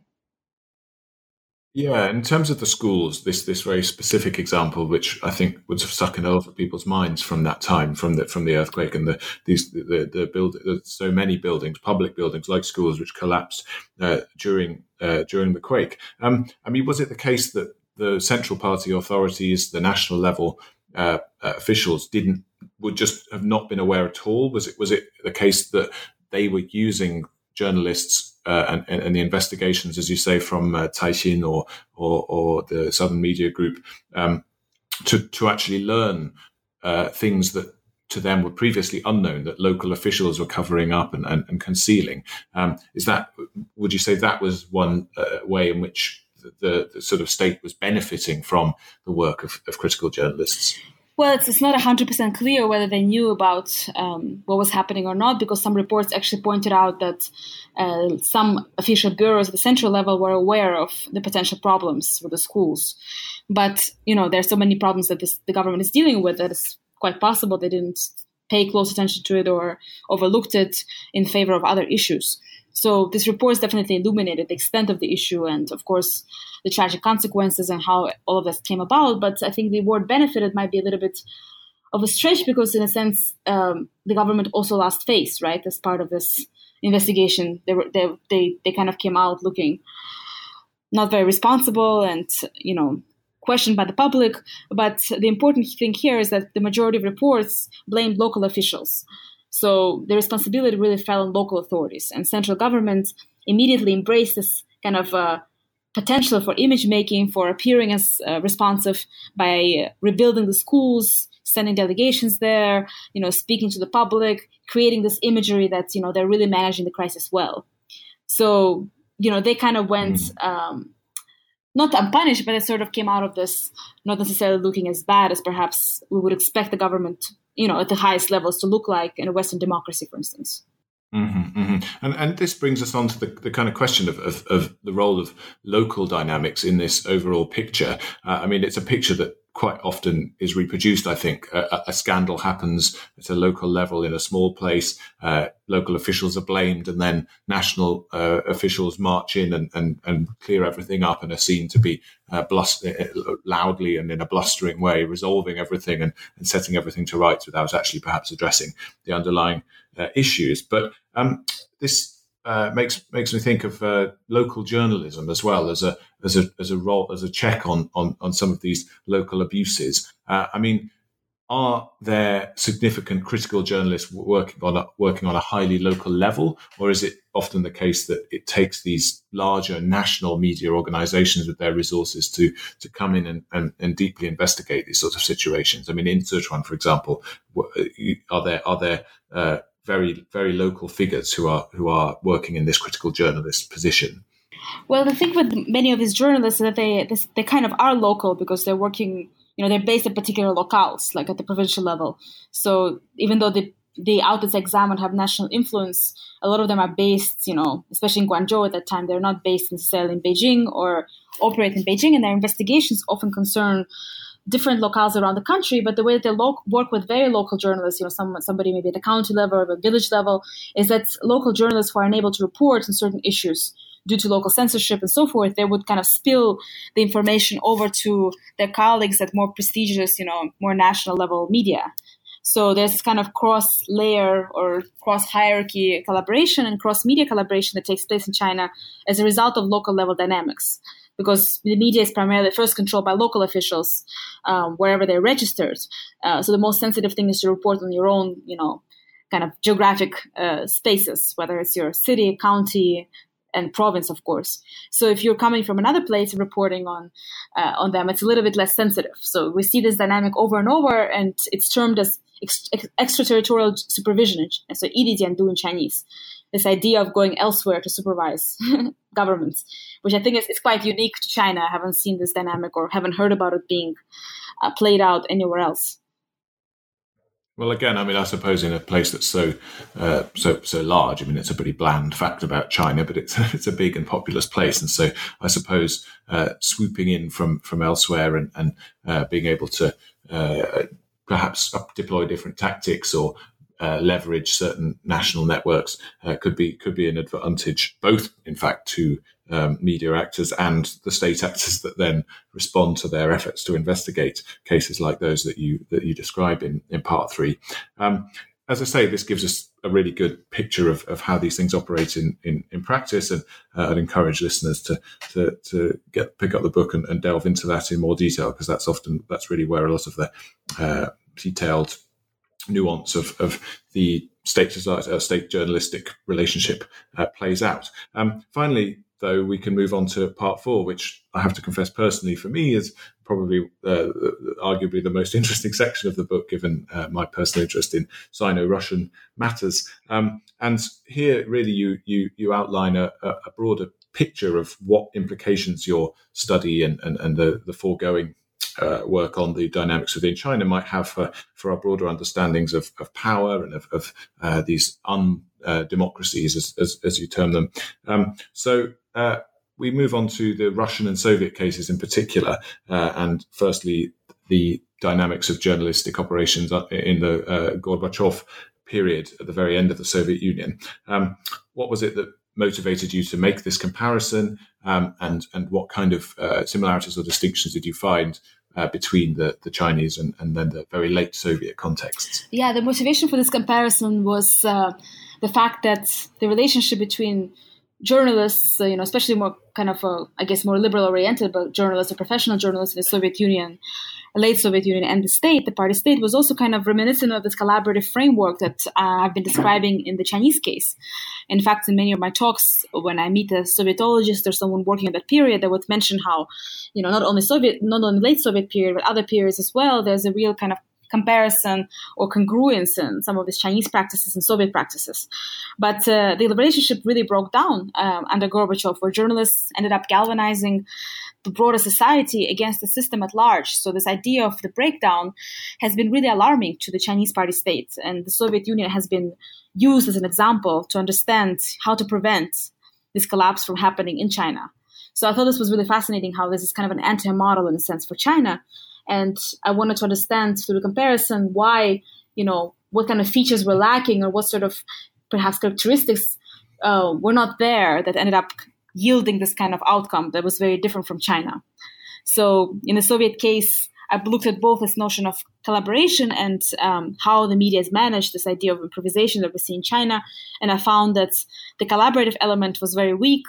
Speaker 1: Yeah, in terms of the schools, this this very specific example, which I think would have stuck in a lot of people's minds from that time, from the from the earthquake and the these the the build so many buildings, public buildings like schools, which collapsed uh, during uh, during the quake. Um, I mean, was it the case that the central party authorities, the national level uh, uh officials, didn't would just have not been aware at all? Was it was it the case that they were using journalists and, and, the investigations, as you say, from uh, Caixin or, or, or the Southern Media Group, um, to to actually learn uh, things that to them were previously unknown that local officials were covering up and, and, and concealing. Um, is that would you say that was one uh, way in which the, the, sort of state was benefiting from the work of, of critical journalists?
Speaker 2: Well, it's, it's not 100% clear whether they knew about um, what was happening or not, because some reports actually pointed out that uh, some official bureaus at the central level were aware of the potential problems with the schools. But, you know, there are so many problems that this, the government is dealing with that it's quite possible they didn't pay close attention to it or overlooked it in favor of other issues. So this report has definitely illuminated the extent of the issue and, of course, the tragic consequences and how all of this came about. But I think the word benefited might be a little bit of a stretch because, in a sense, um, the government also lost face, right, as part of this investigation. They were they they they kind of came out looking not very responsible and you know questioned by the public. But the important thing here is that the majority of reports blamed local officials. So the responsibility really fell on local authorities, and central government immediately embraced this kind of uh, potential for image making, for appearing as uh, responsive by rebuilding the schools, sending delegations there, you know, speaking to the public, creating this imagery that you know they're really managing the crisis well. So you know they kind of went. Mm. Um, not unpunished, but it sort of came out of this not necessarily looking as bad as perhaps we would expect the government, you know, at the highest levels to look like in a Western democracy, for instance.
Speaker 1: Mm-hmm, mm-hmm. And, and this brings us on to the, the kind of question of, of, of, the role of local dynamics in this overall picture. Uh, I mean, it's a picture that quite often is reproduced. I think a, a, scandal happens at a local level in a small place. Uh, local officials are blamed, and then national uh, officials march in and, and, and clear everything up and are seen to be uh, blust- uh, loudly and in a blustering way resolving everything and, and setting everything to rights without actually perhaps addressing the underlying uh, issues. But um, this uh, makes makes me think of uh, local journalism as well as a as a as a role as a check on on on some of these local abuses. Uh, I mean, are there significant critical journalists working on a, working on a highly local level, or is it often the case that it takes these larger national media organizations with their resources to to come in and, and, and deeply investigate these sorts of situations? I mean, in Sichuan, for example, are there are there uh, very very local figures who are who are working in this critical journalist position.
Speaker 2: Well, the thing with many of these journalists is that they they kind of are local because they're working, you know, they're based at particular locales, like at the provincial level. So even though the the outlets examined have national influence, a lot of them are based, you know, especially in Guangzhou at that time, they're not based necessarily in Beijing or operate in Beijing, and their investigations often concern different locales around the country, but the way that they lo- work with very local journalists, you know, some, somebody maybe at the county level or the village level, is that local journalists who are unable to report on certain issues due to local censorship and so forth, they would kind of spill the information over to their colleagues at more prestigious, you know, more national level media. So there's kind of cross layer or cross hierarchy collaboration and cross media collaboration that takes place in China as a result of local level dynamics. Because the media is primarily first controlled by local officials um, wherever they're registered. Uh, so the most sensitive thing is to report on your own, you know, kind of geographic uh, spaces, whether it's your city, county, and province, of course. So if you're coming from another place reporting on uh, on them, it's a little bit less sensitive. So we see this dynamic over and over, and it's termed as ex- ex- extraterritorial supervision, So so du" in Chinese. This idea of going elsewhere to supervise (laughs) governments, which I think is, is quite unique to China. I haven't seen this dynamic or haven't heard about it being uh, played out anywhere else.
Speaker 1: Well, again, I mean, I suppose in a place that's so uh, so so large, I mean, it's a pretty bland fact about China, but it's (laughs) it's a big and populous place, and so I suppose uh, swooping in from from elsewhere and and uh, being able to uh, perhaps deploy different tactics or uh, leverage certain national networks uh, could be could be an advantage, both in fact to um, media actors and the state actors that then respond to their efforts to investigate cases like those that you that you describe in in part three. Um, as I say, this gives us a really good picture of, of how these things operate in, in, in practice, and uh, I'd encourage listeners to to, to get pick up the book and, and delve into that in more detail because that's often that's really where a lot of the uh, detailed nuance of, of the state uh, state journalistic relationship uh, plays out. Um, finally, though, we can move on to part four, which I have to confess personally for me is probably uh, arguably the most (laughs) interesting section of the book, given uh, my personal interest in Sino-Russian matters. Um, and here, really, you you you outline a, a, broader picture of what implications your study and, and, and the, the foregoing uh, work on the dynamics within China might have for, for our broader understandings of, of power and of, of uh, these undemocracies, as, as, as, you term them. Um, so uh, we move on to the Russian and Soviet cases in particular, uh, and firstly, the dynamics of journalistic operations in the uh, Gorbachev period at the very end of the Soviet Union. Um, what was it that motivated you to make this comparison, um, and and what kind of uh, similarities or distinctions did you find uh, between the, the Chinese and, and then the very late Soviet contexts?
Speaker 2: Yeah, the motivation for this comparison was uh, the fact that the relationship between journalists, uh, you know, especially more kind of, uh, I guess, more liberal oriented, but journalists or professional journalists in the Soviet Union, late Soviet Union, and the state, the party state, was also kind of reminiscent of this collaborative framework that uh, I've been describing in the Chinese case. In fact, in many of my talks, when I meet a Sovietologist or someone working in that period, they would mention how, you know, not only Soviet, not only late Soviet period, but other periods as well, there's a real kind of comparison or congruence in some of these Chinese practices and Soviet practices. But uh, the relationship really broke down um, under Gorbachev, where journalists ended up galvanizing the broader society against the system at large. So this idea of the breakdown has been really alarming to the Chinese party state, and the Soviet Union has been used as an example to understand how to prevent this collapse from happening in China. So I thought this was really fascinating how this is kind of an anti-model in a sense for China, and I wanted to understand through the comparison why, you know, what kind of features were lacking or what sort of perhaps characteristics uh, were not there that ended up yielding this kind of outcome that was very different from China. So in the Soviet case, I looked at both this notion of collaboration and um, how the media has managed this idea of improvisation that we see in China. And I found that the collaborative element was very weak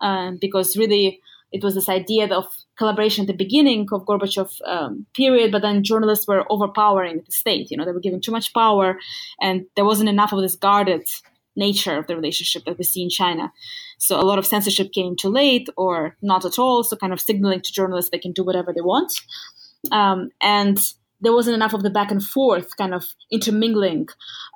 Speaker 2: uh, because really it was this idea of collaboration at the beginning of Gorbachev um, period, but then journalists were overpowering the state. You know, they were given too much power, and there wasn't enough of this guarded nature of the relationship that we see in China. So a lot of censorship came too late or not at all. So kind of signaling to journalists they can do whatever they want, um, and there wasn't enough of the back and forth kind of intermingling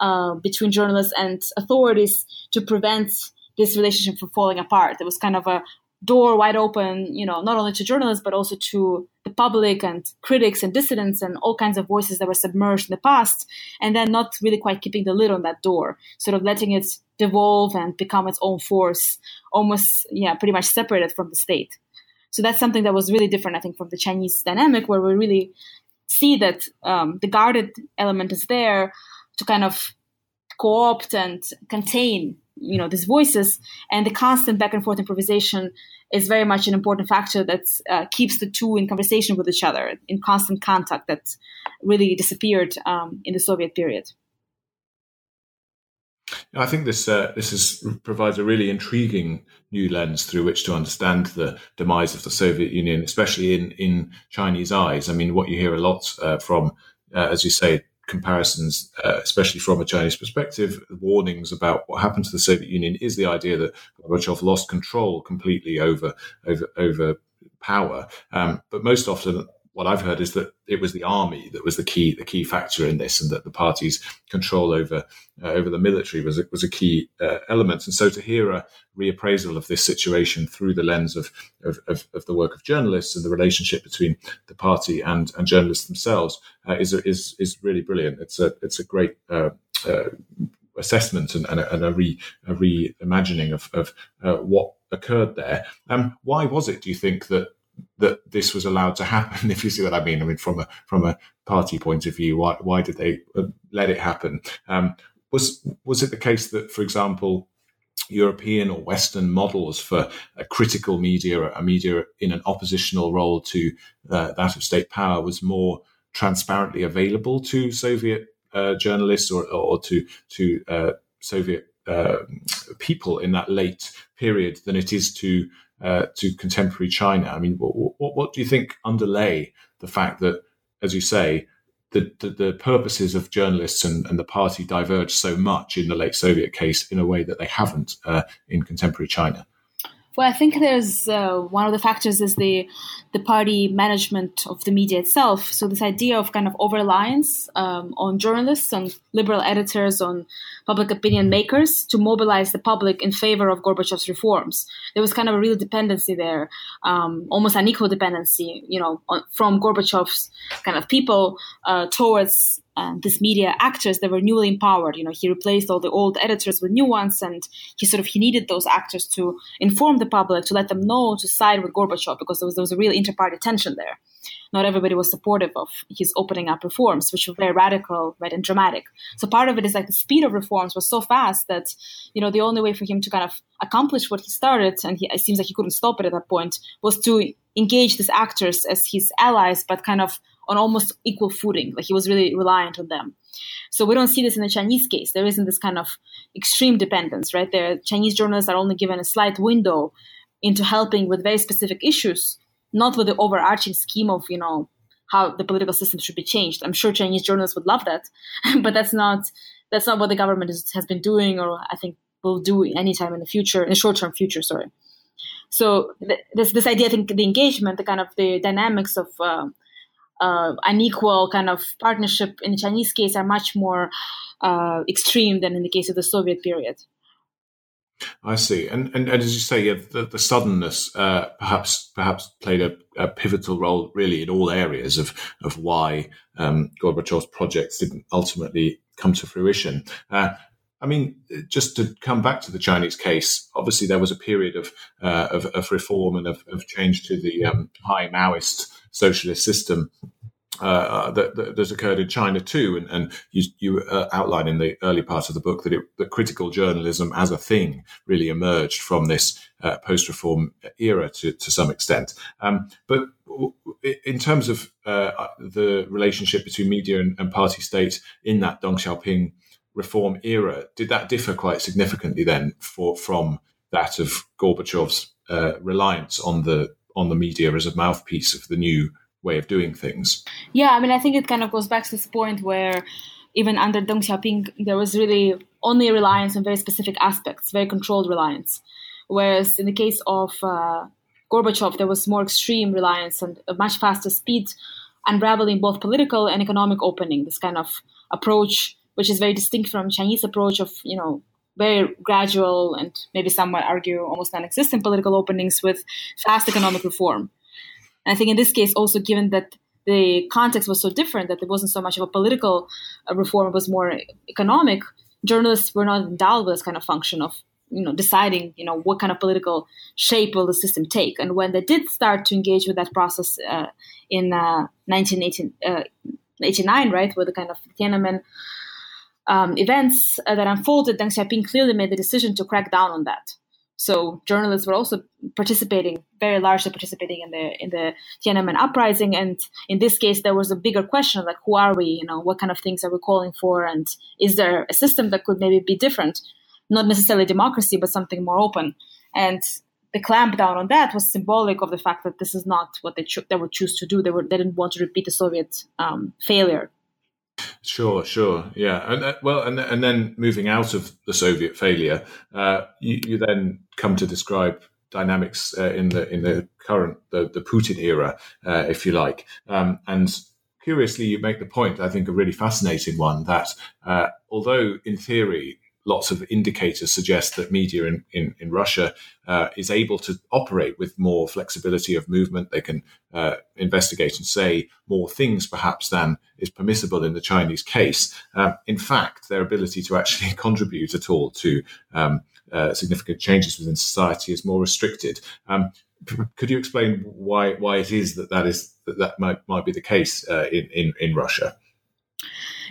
Speaker 2: uh, between journalists and authorities to prevent this relationship from falling apart. There was kind of a door wide open, you know, not only to journalists, but also to the public and critics and dissidents and all kinds of voices that were submerged in the past, and then not really quite keeping the lid on that door, sort of letting it devolve and become its own force, almost, yeah, pretty much separated from the state. So that's something that was really different, I think, from the Chinese dynamic, where we really see that um, the guarded element is there to kind of co opt and contain you know these voices and the constant back and forth improvisation is very much an important factor that uh, keeps the two in conversation with each other in constant contact that really disappeared um, in the soviet period
Speaker 1: I think this uh, this is, provides a really intriguing new lens through which to understand the demise of the Soviet Union, especially in in Chinese eyes. I mean, what you hear a lot uh, from, uh, as you say, comparisons, uh, especially from a Chinese perspective, warnings about what happened to the Soviet Union is the idea that Gorbachev lost control completely over over over power. Um, but most often, what I've heard is that it was the army that was the key the key factor in this, and that the party's control over uh, over the military was was a key uh, element. And so to hear a reappraisal of this situation through the lens of, of, of, of the work of journalists and the relationship between the party and, and journalists themselves uh, is, is is really brilliant. It's a it's a great uh, uh, assessment and, and, a, and a, re, a reimagining of, of uh, what occurred there. Um, why was it, do you think, that that this was allowed to happen. (laughs) If you see what I mean, I mean from a from a party point of view, why why did they uh, let it happen? Um, was was it the case that, for example, European or Western models for a critical media, a media in an oppositional role to uh, that of state power, was more transparently available to Soviet uh, journalists or, or to to uh, Soviet uh, people in that late period than it is to uh, to contemporary China. I mean, what, what, what, do you think underlay the fact that, as you say, the, the, the purposes of journalists and, and, the party diverge so much in the late Soviet case in a way that they haven't uh, in contemporary China?
Speaker 2: Well, I think there's uh, one of the factors is the the party management of the media itself. So this idea of kind of over reliance um, on journalists, on liberal editors, on public opinion makers to mobilize the public in favor of Gorbachev's reforms. There was kind of a real dependency there, um, almost an equal dependency, you know, on, from Gorbachev's kind of people uh, towards uh, these media actors that were newly empowered. You know, he replaced all the old editors with new ones, and he sort of he needed those actors to inform the public, to let them know to side with Gorbachev because there was, there was a real inter-party tension there not everybody was supportive of his opening up reforms, which were very radical, right, and dramatic. So part of it is like the speed of reforms was so fast that, you know, the only way for him to kind of accomplish what he started, and he, it seems like he couldn't stop it at that point, was to engage these actors as his allies, but kind of on almost equal footing. Like he was really reliant on them. So we don't see this in the Chinese case. There isn't this kind of extreme dependence, right? There, Chinese journalists are only given a slight window into helping with very specific issues not with the overarching scheme of you know how the political system should be changed. I'm sure Chinese journalists would love that, (laughs) but that's not that's not what the government is, has been doing, or I think will do anytime in the future, in the short term future. Sorry. So th- this this idea, I think, the engagement, the kind of the dynamics of uh, uh, unequal kind of partnership in the Chinese case are much more uh, extreme than in the case of the Soviet period.
Speaker 1: I see, and and, and as you say, yeah, the, the suddenness uh, perhaps perhaps played a, a, pivotal role, really, in all areas of of why um, Gorbachev's projects didn't ultimately come to fruition. Uh, I mean, just to come back to the Chinese case, obviously there was a period of uh, of, of, reform and of, of change to the um, high Maoist socialist system uh, that, that, has occurred in China too, and, and you, you uh, outline in the early part of the book that, it, that critical journalism as a thing really emerged from this uh, post-reform era to, to some extent. Um, but in terms of uh, the relationship between media and, and, party state in that Deng Xiaoping reform era, did that differ quite significantly then for, from that of Gorbachev's uh, reliance on the on the media as a mouthpiece of the new way of doing things.
Speaker 2: Yeah, I mean, I think it kind of goes back to this point where even under Deng Xiaoping, there was really only reliance on very specific aspects, very controlled reliance. Whereas in the case of uh, Gorbachev, there was more extreme reliance and a much faster speed, unraveling both political and economic opening. This kind of approach, which is very distinct from Chinese approach of you know very gradual and maybe some might argue almost non-existent political openings with fast economic reform. And I think in this case, also given that the context was so different, that there wasn't so much of a political uh, reform, it was more economic, journalists were not endowed with this kind of function of you know deciding you know what kind of political shape will the system take and when they did start to engage with that process uh, in uh, 1989 uh, right with the kind of Tiananmen um, events uh, that unfolded, Deng Xiaoping clearly made the decision to crack down on that. So journalists were also participating, very largely participating in the in the Tiananmen uprising. And in this case, there was a bigger question like, who are we? You know, what kind of things are we calling for? And is there a system that could maybe be different? Not necessarily democracy, but something more open. And the clampdown on that was symbolic of the fact that this is not what they, cho- they would choose to do. They were they didn't want to repeat the Soviet um, failure
Speaker 1: Sure, sure, yeah, and uh, well, and and then moving out of the Soviet failure, uh, you, you then come to describe dynamics uh, in the in the current the, the Putin era, uh, if you like, um, and curiously, you make the point. I think a really fascinating one that uh, although in theory lots of indicators suggest that media in, in, in Russia uh, is able to operate with more flexibility of movement. They can uh, investigate and say more things, perhaps, than is permissible in the Chinese case. Uh, in fact, their ability to actually (laughs) contribute at all to um, uh, significant changes within society is more restricted. Um, could you explain why why it is that that is that, that might might be the case uh, in, in in Russia?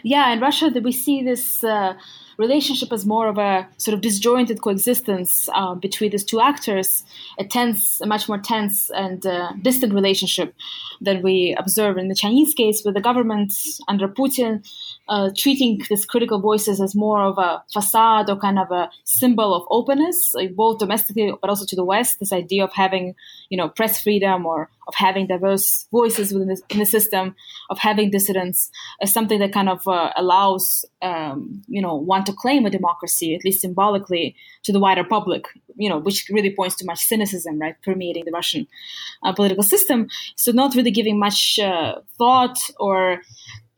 Speaker 2: Yeah, in Russia, we see this uh, relationship as more of a sort of disjointed coexistence uh, between these two actors, a tense, a much more tense and uh, distant relationship than we observe in the Chinese case, with the government under Putin uh, treating these critical voices as more of a facade or kind of a symbol of openness, like both domestically but also to the West. This idea of having, you know, press freedom or of having diverse voices within the, in the system, of having dissidents, is something that kind of uh, allows, um, you know, one to claim a democracy, at least symbolically, to the wider public. You know, which really points to much cynicism, right, permeating the Russian uh, political system. So not really giving much uh, thought or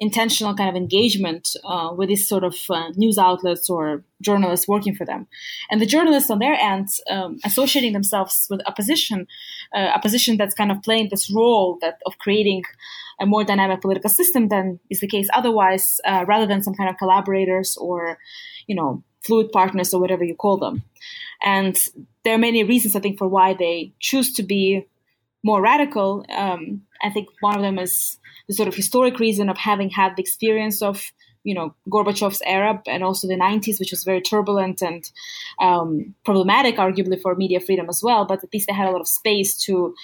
Speaker 2: intentional kind of engagement uh, with these sort of uh, news outlets or journalists working for them. And the journalists on their end um, associating themselves with opposition, uh, opposition that's kind of playing this role that of creating a more dynamic political system than is the case otherwise, uh, rather than some kind of collaborators or, you know, fluid partners or whatever you call them. And there are many reasons, I think, for why they choose to be more radical. Um, I think one of them is the sort of historic reason of having had the experience of you know Gorbachev's era and also the 90s, which was very turbulent and um, problematic, arguably for media freedom as well. But at least they had a lot of space to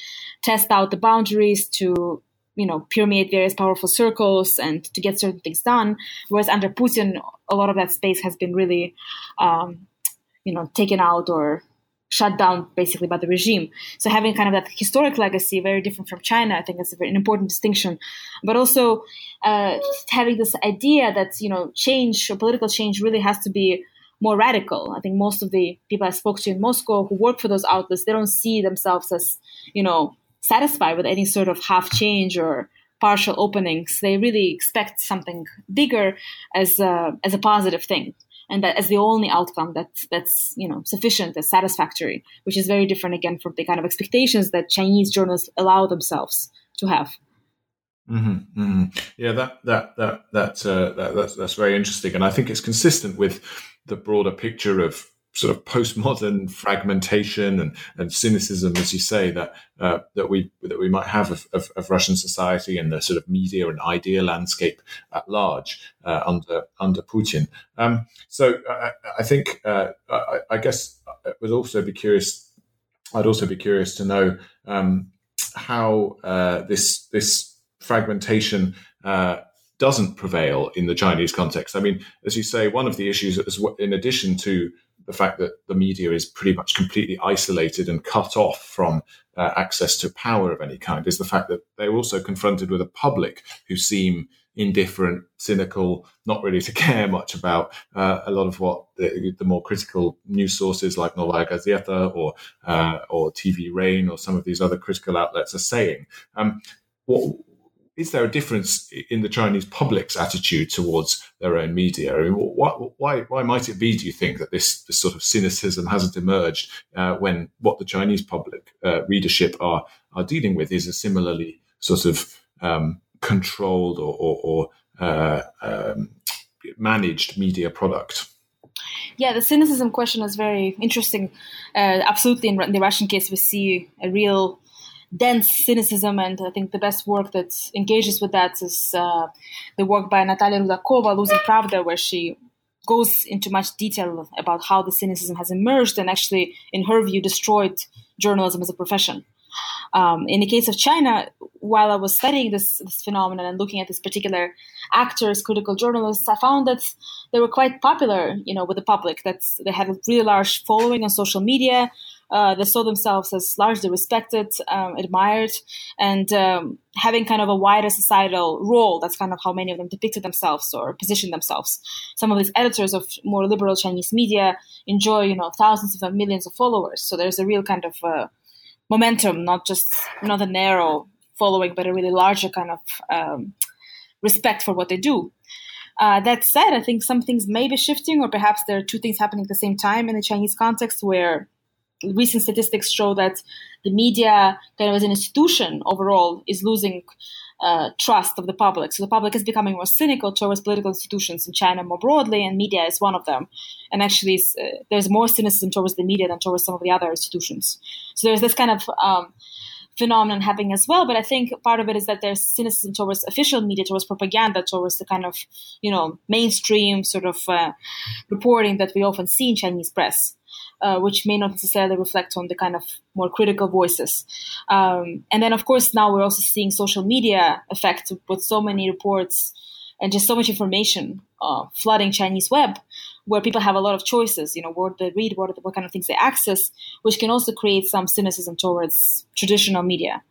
Speaker 2: test out the boundaries, to you know permeate various powerful circles, and to get certain things done. Whereas under Putin, a lot of that space has been really um, you know taken out or shut down basically by the regime. So having kind of that historic legacy, very different from China, I think is an important distinction. But also uh, having this idea that you know change or political change really has to be more radical. I think most of the people I spoke to in Moscow who work for those outlets, they don't see themselves as you know satisfied with any sort of half change or partial openings. They really expect something bigger as a, as a positive thing and that as the only outcome that's that's you know sufficient as satisfactory which is very different again from the kind of expectations that chinese journalists allow themselves to have
Speaker 1: mm-hmm, mm-hmm. yeah that that that that, uh, that that's, that's very interesting and i think it's consistent with the broader picture of sort of postmodern fragmentation and, and cynicism, as you say, that uh, that we that we might have of, of, of, Russian society and the sort of media and idea landscape at large uh, under under Putin. Um, so I, I think uh, I, I, guess I would also be curious. I'd also be curious to know um, how uh, this this fragmentation uh, doesn't prevail in the Chinese context. I mean, as you say, one of the issues, is, in addition to the fact that the media is pretty much completely isolated and cut off from uh, access to power of any kind is the fact that they're also confronted with a public who seem indifferent, cynical, not really to (laughs) care much about uh, a lot of what the, the, more critical news sources like Novaya Gazeta or uh, or TV Rain or some of these other critical outlets are saying. Um, what, is there a difference in the Chinese public's attitude towards their own media? I mean, why, why, why might it be, do you think, that this, this sort of cynicism hasn't emerged uh, when what the Chinese public uh, readership are, are dealing with is a similarly sort of um, controlled or, or, or uh, um, managed media product?
Speaker 2: Yeah, the cynicism question is very interesting. Uh, absolutely, in the Russian case, we see a real dense cynicism. And I think the best work that engages with that is uh, the work by Natalia Rudakova, Losing Pravda, where she goes into much detail about how the cynicism has emerged and actually, in her view, destroyed journalism as a profession. Um, in the case of China, while I was studying this, this phenomenon and looking at these particular actors, critical journalists, I found that they were quite popular, you know, with the public. That they had a really large following on social media. Uh, they saw themselves as largely respected, um, admired, and um, having kind of a wider societal role. That's kind of how many of them depicted themselves or positioned themselves. Some of these editors of more liberal Chinese media enjoy, you know, thousands of millions of followers. So there's a real kind of uh, momentum, not just not a narrow following, but a really larger kind of um, respect for what they do. Uh, that said, I think some things may be shifting, or perhaps there are two things happening at the same time in the Chinese context where recent statistics show that the media, kind of as an institution overall, is losing uh, trust of the public. So the public is becoming more cynical towards political institutions in China more broadly, and media is one of them. And actually, uh, there's more cynicism towards the media than towards some of the other institutions. So there's this kind of um, phenomenon happening as well. But I think part of it is that there's cynicism towards official media, towards propaganda, towards the kind of you know mainstream sort of uh, reporting that we often see in Chinese press uh, which may not necessarily reflect on the kind of more critical voices. Um, and then, of course, now we're also seeing social media effect with so many reports and just so much information uh, flooding Chinese web, where people have a lot of choices. You know, what they read, what what kind of things they access, which can also create some cynicism towards traditional media.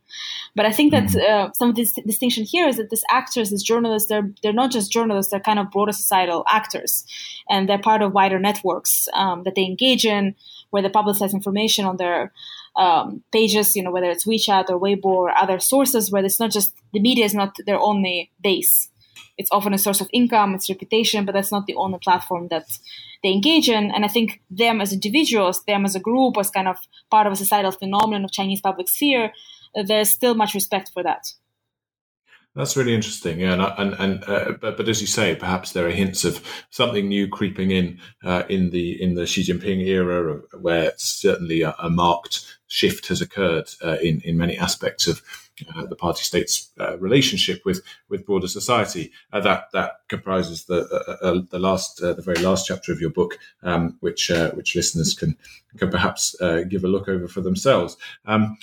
Speaker 2: But I think that mm-hmm. uh, some of this distinction here is that these actors, these journalists, they're they're not just journalists; they're kind of broader societal actors, and they're part of wider networks um, that they engage in, where they publicize information on their um, pages, you know, whether it's WeChat or Weibo or other sources, where it's not just the media is not their only base. It's often a source of income, it's reputation, but that's not the only platform that they engage in. And I think them as individuals, them as a group, as kind of part of a societal phenomenon of Chinese public sphere, there's still much respect for that.
Speaker 1: That's really interesting, yeah, and and, and uh, but but as you say, perhaps there are hints of something new creeping in uh, in the in the Xi Jinping era, where certainly a, a marked shift has occurred uh, in in many aspects of uh, the party state's uh, relationship with with broader society. Uh, that that comprises the uh, uh, the last the very last chapter of your book, um, which which listeners can can perhaps give a look over for themselves. Um,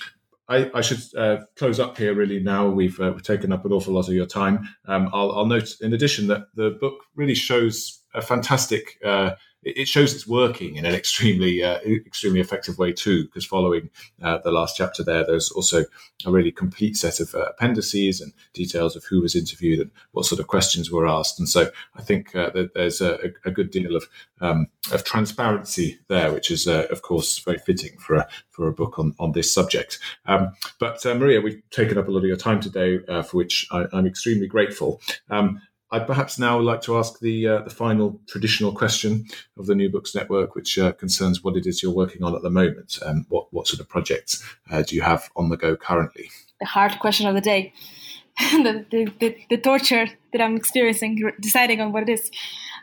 Speaker 1: I, I, should uh, close up here really now. We've, uh, we've, taken up an awful lot of your time. Um, I'll, I'll, note in addition that the book really shows a fantastic uh, it shows it's working in an extremely uh, extremely effective way too. Because following uh, the last chapter there, there's also a really complete set of uh, appendices and details of who was interviewed and what sort of questions were asked. And so I think uh, that there's a, a, good deal of um, of transparency there, which is uh, of course very fitting for a for a book on on this subject. Um, but uh, Maria, we've taken up a lot of your time today, for which I, am extremely grateful. Um, I'd perhaps now like to ask the uh, the final traditional question of the New Books Network, which uh, concerns what it is you're working on at the moment. Um, what what sort of projects uh, do you have on the go currently?
Speaker 2: The hard question of the day, (laughs) the, the, the, the, torture that I'm experiencing, deciding on what it is.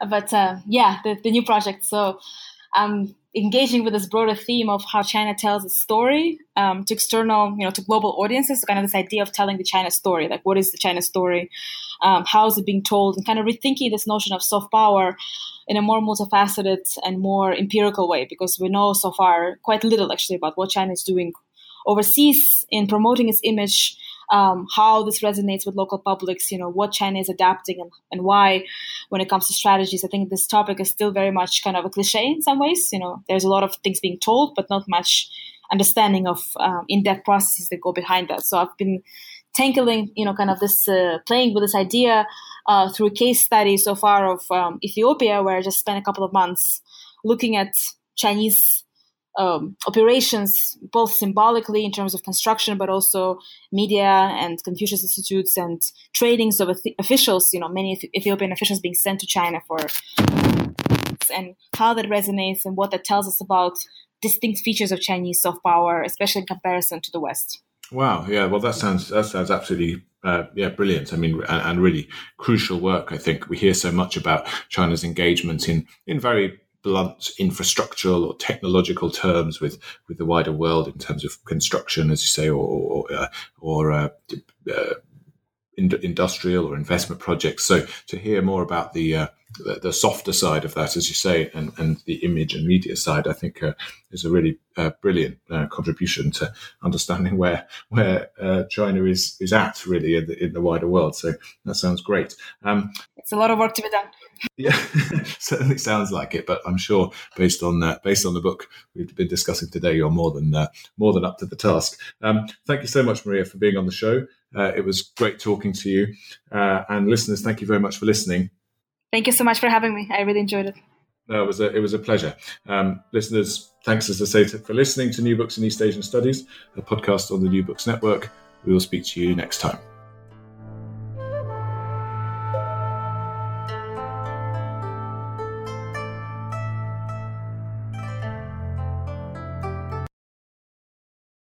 Speaker 2: But uh, yeah, the, the new project. So I'm engaging with this broader theme of how China tells its story um, to external, you know, to global audiences. Kind of this idea of telling the China story, like what is the China story, um, how is it being told, and kind of rethinking this notion of soft power in a more multifaceted and more empirical way, because we know so far quite little actually about what China is doing overseas in promoting its image um, how this resonates with local publics, you know, what China is adapting and, and why when it comes to strategies. I think this topic is still very much kind of a cliche in some ways. You know, there's a lot of things being told, but not much understanding of um, in-depth processes that go behind that. So I've been tackling, you know, kind of this uh, playing with this idea uh, through case study so far of um, Ethiopia, where I just spent a couple of months looking at Chinese um, operations, both symbolically in terms of construction, but also media and Confucius Institutes and trainings of officials, you know, many Ethiopian officials being sent to China for, and how that resonates and what that tells us about distinct features of Chinese soft power, especially in comparison to the West.
Speaker 1: Wow. Yeah. Well, that sounds that sounds absolutely uh, yeah brilliant. I mean, and, and, really crucial work. I think we hear so much about China's engagement in in very blunt infrastructural or technological terms with with the wider world in terms of construction, as you say, or or, uh, or uh, uh, industrial or investment projects. So to hear more about the uh, the, the, softer side of that, as you say, and, and the image and media side, I think uh, is a really uh, brilliant uh, contribution to understanding where where uh, China is is at really in the, in the wider world. So that sounds great. Um,
Speaker 2: it's a lot of work to be done.
Speaker 1: Yeah, (laughs) certainly sounds like it. But I'm sure, based on uh, based on the book we've been discussing today, you're more than uh, more than up to the task. Um, thank you so much, Maria, for being on the show. Uh, it was great talking to you, uh, and listeners, thank you very much for listening.
Speaker 2: Thank you so much for having me. I really enjoyed it.
Speaker 1: No, it was a, it was a pleasure. Um, listeners, thanks as I say to, for listening to New Books in East Asian Studies, a podcast on the New Books Network. We will speak to you next time.